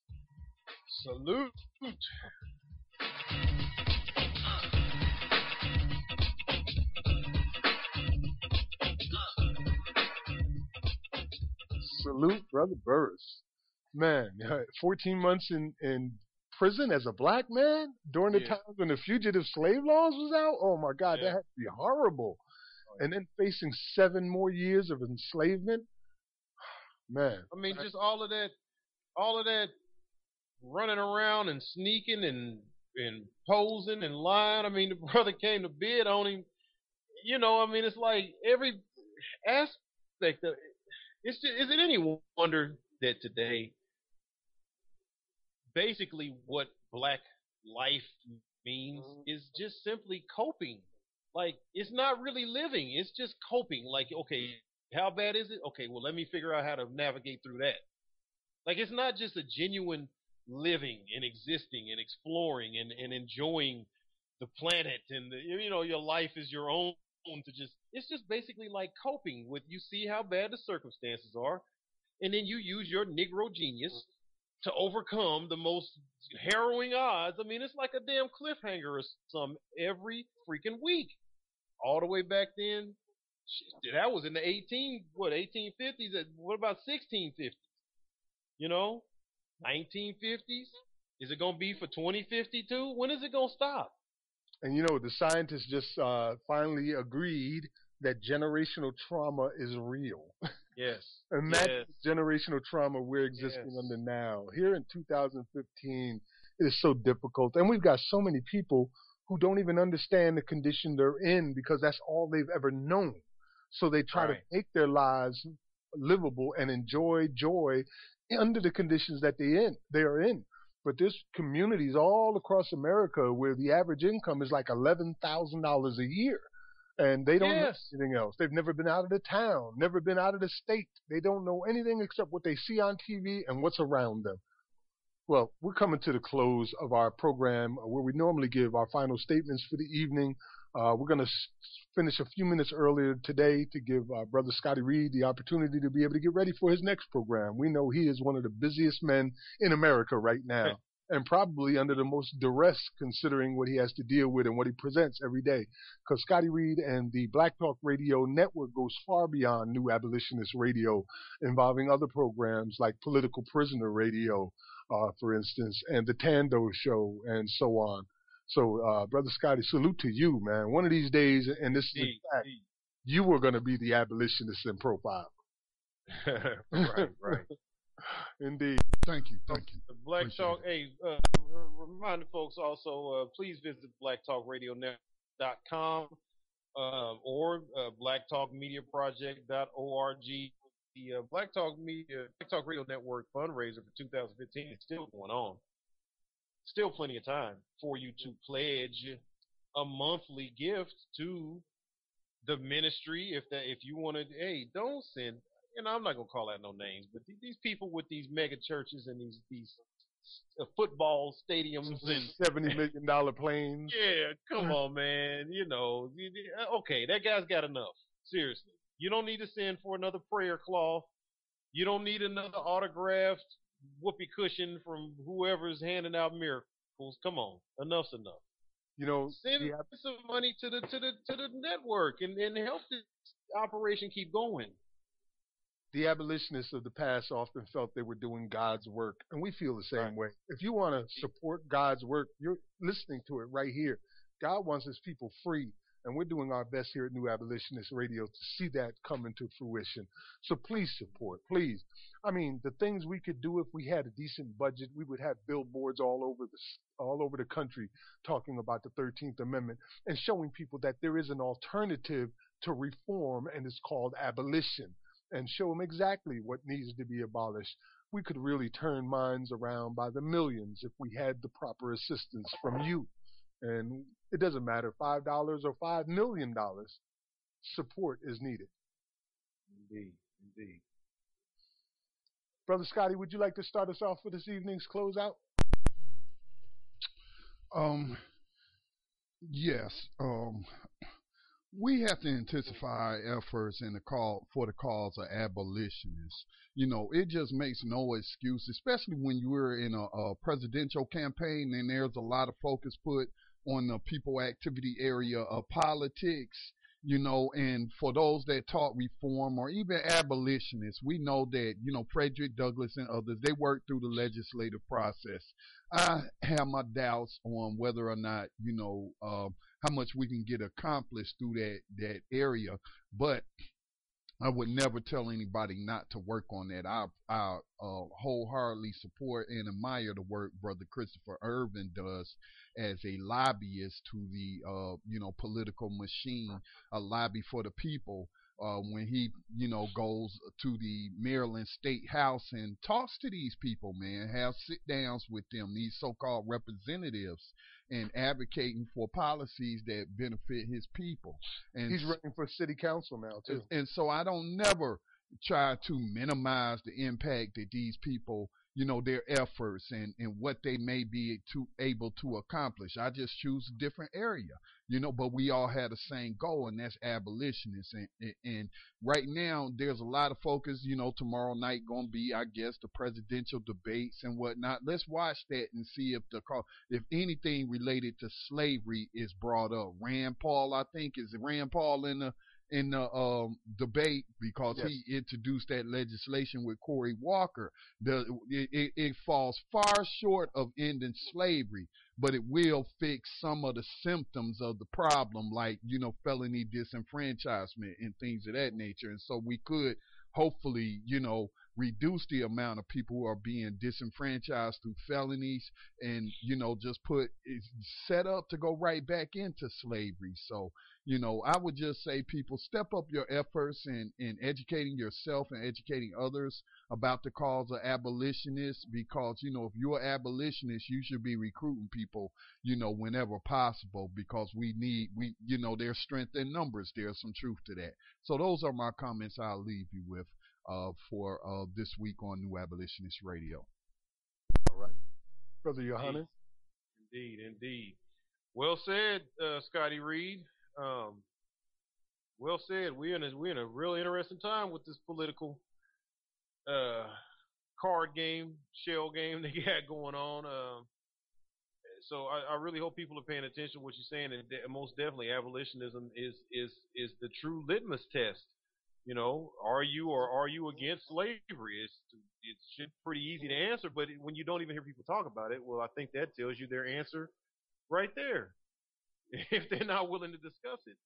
Salute. Salute, Brother Burris. Man, 14 months in, in prison as a black man during the Yeah. times when the fugitive slave laws was out. Oh my God, Yeah. that had to be horrible. Oh, and then facing seven more years of enslavement. Man, I mean, just all of that, all of that running around and sneaking and and posing and lying. I mean, the brother came to bid on him. You know, I mean, it's like every aspect of it's just, is it any wonder that today, basically, what black life means mm-hmm. is just simply coping. Like it's not really living; it's just coping. Like, okay, how bad is it? Okay, well, let me figure out how to navigate through that. Like it's not just a genuine living and existing and exploring and, and enjoying the planet and the, you know your life is your own to just it's just basically like coping with you see how bad the circumstances are and then you use your negro genius to overcome the most harrowing odds. I mean, it's like a damn cliffhanger or some every freaking week. All the way back then, shit, that was in the 18 what 1850s. What about 1650s? You know, 1950s. Is it gonna be for 2052? When is it gonna stop? And you know, the scientists just uh, finally agreed that generational trauma is real. Yes. Imagine yes. the generational trauma we're existing Yes. under now. Here in 2015, it is so difficult. And we've got so many people who don't even understand the condition they're in because that's all they've ever known. So they try Right. to make their lives livable and enjoy joy under the conditions that they in they are in. But there's communities all across America where the average income is like eleven thousand dollars a year. And they don't know anything else. They've never been out of the town, never been out of the state. They don't know anything except what they see on TV and what's around them. Well, we're coming to the close of our program where we normally give our final statements for the evening. Uh, we're going to s- finish a few minutes earlier today to give uh, Brother Scotty Reed the opportunity to be able to get ready for his next program. We know he is one of the busiest men in America right now. And probably under the most duress considering what he has to deal with and what he presents every day. Because Scotty Reed and the Black Talk Radio Network goes far beyond New Abolitionist Radio, involving other programs like Political Prisoner Radio, uh, for instance, and the Tando Show, and so on. So, uh, Brother Scotty, salute to you, man. One of these days, and this is a fact, you were going to be the abolitionist in profile. right, right. Indeed. Thank you, thank you. The Black Appreciate Talk. Hey, uh, remind folks also, uh, please visit blacktalkradionet.com um, or uh, blacktalkmediaproject.org. The uh, Black Talk Media, Black Talk Radio Network fundraiser for 2015 is still going on. Still plenty of time for you to pledge a monthly gift to the ministry. If that, if you want to, hey, don't send. You know, I'm not gonna call out no names, but th- these people with these mega churches and these these uh, football stadiums and Seventy million dollar planes. yeah, come on, man. You know, uh, okay, that guy's got enough. Seriously, you don't need to send for another prayer cloth. You don't need another autographed whoopee cushion from whoever's handing out miracles. Come on, enough's enough. You know, Send the, some money to the to the to the network and and help this operation keep going. the abolitionists of the past often felt they were doing God's work, and we feel the same way. If you want to support God's work, you're listening to it right here. God wants his people free, and we're doing our best here at New Abolitionist Radio to see that come into fruition. So please support, please. I mean, the things we could do if we had a decent budget, we would have billboards all over the all over the country talking about the 13th Amendment and showing people that there is an alternative to reform, and it's called abolition and show them exactly what needs to be abolished. We could really turn minds around by the millions if we had the proper assistance from you. And it doesn't matter, $5 or $5 million, support is needed. Indeed, indeed. Brother Scotty, would you like to start us off for this evening's closeout? Um, yes. Um, we have to intensify our efforts in the call for the cause of abolitionists. You know, it just makes no excuse, especially when you're in a, a presidential campaign and there's a lot of focus put on the people activity area of politics. You know, and for those that talk reform or even abolitionists, we know that, you know, Frederick Douglass and others, they work through the legislative process. I have my doubts on whether or not, you know, um, how much we can get accomplished through that that area. But I would never tell anybody not to work on that. I I uh, wholeheartedly support and admire the work Brother Christopher Irvin does as a lobbyist to the uh, you know political machine, a lobby for the people. Uh, when he, you know, goes to the Maryland State House and talks to these people, man, have sit downs with them, these so-called representatives, and advocating for policies that benefit his people. And He's running for city council now, too. and so I don't never, try to minimize the impact that these people you know their efforts and and what they may be to able to accomplish. I just choose a different area you know but we all had the same goal and that's abolitionists. And, and, and right now there's a lot of focus you know tomorrow night going to be i guess the presidential debates and whatnot. Let's watch that and see if the if anything related to slavery is brought up. Rand paul i think is rand paul in the in the um, debate because yes. he introduced that legislation with Cory Booker. The it, it, falls far short of ending slavery, but it will fix some of the symptoms of the problem, like you know felony disenfranchisement and things of that nature. And so we could hopefully, you know, reduce the amount of people who are being disenfranchised through felonies and, you know, just put set up to go right back into slavery. So, you know, I would just say people step up your efforts in, in educating yourself and educating others about the cause of abolitionists because, you know, if you're an abolitionist, you should be recruiting people, you know, whenever possible because we need, we, you know, there's strength in numbers. There's some truth to that. So those are my comments I'll leave you with for uh, this week on New Abolitionist Radio. All right. Brother Johannes? Indeed, indeed. Well said, uh, Scotty Reed. Um, well said. We're in a, we're in a real interesting time with this political uh, card game, shell game they got going on. Uh, so I, I, really hope people are paying attention to what you're saying, and de- most definitely, abolitionism is is is the true litmus test. You know, are you or are you against slavery? It's it's pretty easy to answer, but when you don't even hear people talk about it, well, I think that tells you their answer right there. If they're not willing to discuss it,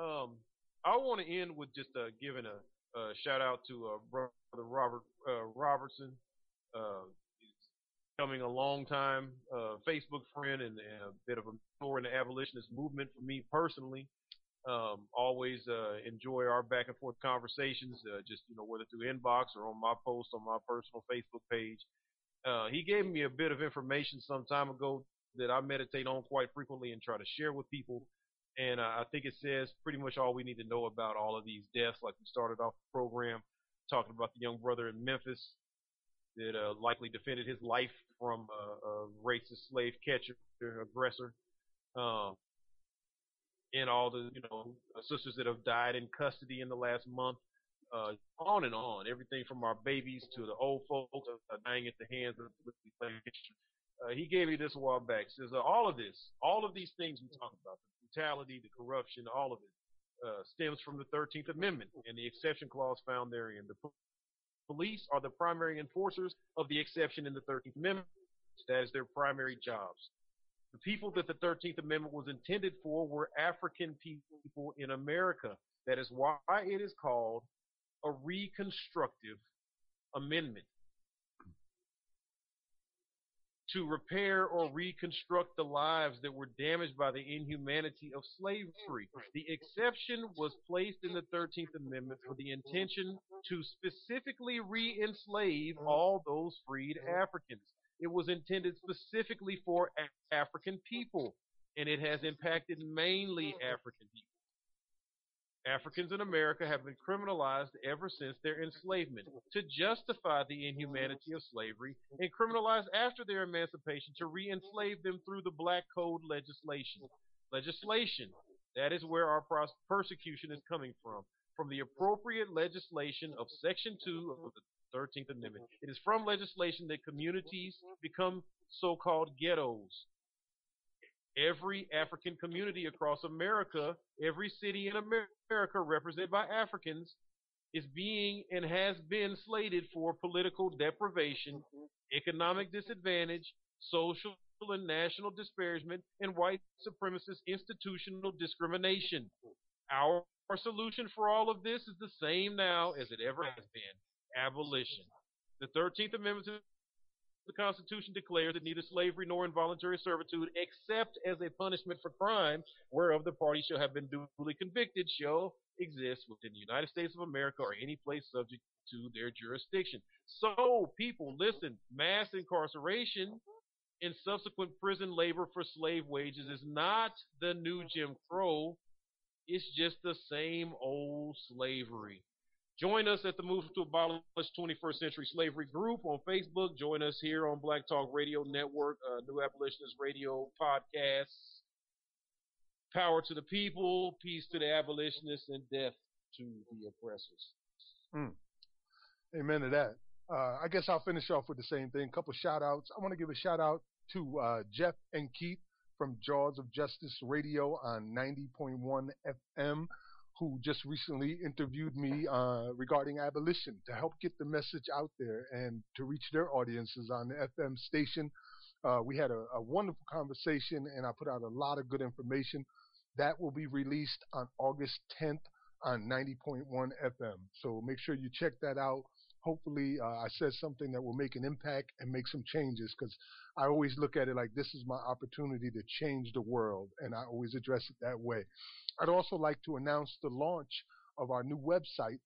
um, I want to end with just uh, giving a, shout out to uh, brother Robert uh, Robertson. Uh, becoming a long time uh, Facebook friend and, and, a bit of a mentor in the abolitionist movement for me personally. Um, always uh, enjoy our back and forth conversations, uh, just you know whether through inbox or on my post on my personal Facebook page. Uh, he gave me a bit of information some time ago that I meditate on quite frequently and try to share with people. And I think it says pretty much all we need to know about all of these deaths. Like we started off the program talking about the young brother in Memphis that uh, likely defended his life from a, a racist slave catcher, aggressor, um, and all the you know sisters that have died in custody in the last month. Uh, on and on, everything from our babies to the old folks uh, dying at the hands of the uh, he gave me this a while back. Says uh, all of this, all of these things we talk about, the brutality, the corruption, all of it, uh, stems from the 13th Amendment and the exception clause found therein. The police are the primary enforcers of the exception in the 13th Amendment. That is their primary jobs. The people that the 13th Amendment was intended for were African people in America. That is why it is called a reconstructive amendment to repair or reconstruct the lives that were damaged by the inhumanity of slavery. The exception was placed in the 13th Amendment for the intention to specifically re enslave all those freed Africans. It was intended specifically for African people, and it has impacted mainly African people. Africans in America have been criminalized ever since their enslavement to justify the inhumanity of slavery and criminalized after their emancipation to re enslave them through the Black Code legislation. Legislation, that is where our persecution is coming from, from the appropriate legislation of Section 2 of the 13th Amendment. Mm-hmm. It is from legislation that communities mm-hmm. become so called ghettos. Every African community across America, every city in America represented by Africans, is being and has been slated for political deprivation, mm-hmm. economic disadvantage, social and national disparagement, and white supremacist institutional discrimination. Our, our solution for all of this is the same now as it ever has been abolition. The 13th Amendment to the Constitution declares that neither slavery nor involuntary servitude, except as a punishment for crime whereof the party shall have been duly convicted, shall exist within the United States of America or any place subject to their jurisdiction. So, people, listen, mass incarceration and subsequent prison labor for slave wages is not the new Jim Crow. It's just the same old slavery. Join us at the Move to Abolish 21st Century Slavery group on Facebook. Join us here on Black Talk Radio Network, uh, New Abolitionist Radio podcast. Power to the people, peace to the abolitionists, and death to the oppressors. Mm. Amen to that. Uh, I guess I'll finish off with the same thing. A couple shout outs. I want to give a shout out to uh, Jeff and Keith from Jaws of Justice Radio on 90.1 FM who just recently interviewed me uh, regarding abolition to help get the message out there and to reach their audiences on the FM station. Uh, we had a, a, wonderful conversation and I put out a lot of good information. That will be released on August 10th on 90.1 FM. So make sure you check that out. Hopefully, uh, I said something that will make an impact and make some changes because I always look at it like this is my opportunity to change the world, and I always address it that way. I'd also like to announce the launch of our new website,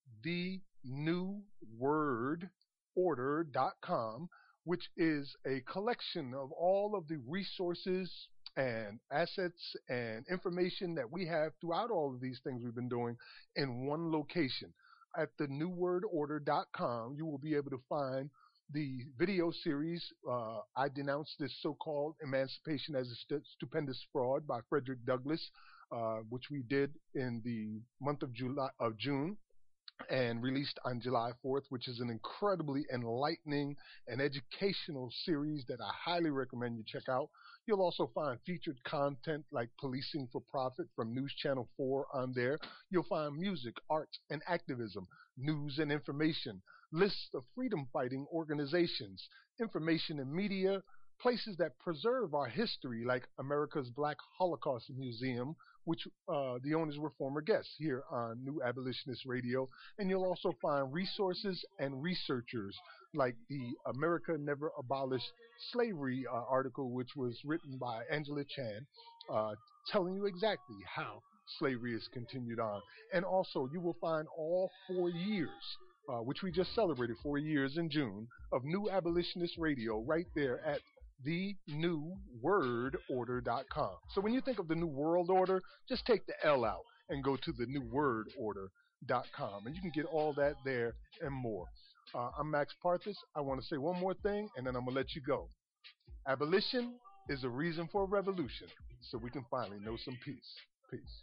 thenewwordorder.com, which is a collection of all of the resources and assets and information that we have throughout all of these things we've been doing in one location. At thenewwordorder.com, you will be able to find the video series, uh, I Denounce This So-Called Emancipation as a St- Stupendous Fraud by Frederick Douglass, uh, which we did in the month of July of June and released on July 4th, which is an incredibly enlightening and educational series that I highly recommend you check out. You'll also find featured content like Policing for Profit from News Channel 4 on there. You'll find music, arts, and activism, news and information, lists of freedom fighting organizations, information and media, places that preserve our history, like America's Black Holocaust Museum, which uh, the owners were former guests here on New Abolitionist Radio. And you'll also find resources and researchers like the America Never Abolished Slavery uh, article, which was written by Angela Chan, uh, telling you exactly how slavery has continued on. And also, you will find all four years uh, which we just celebrated four years in June, of New Abolitionist Radio right there at thenewwordorder.com. So when you think of the New World Order, just take the L out and go to the newwordorder.com. And you can get all that there and more. Uh, I'm Max Parthas. I want to say one more thing, and then I'm going to let you go. Abolition is a reason for a revolution, so we can finally know some peace. Peace.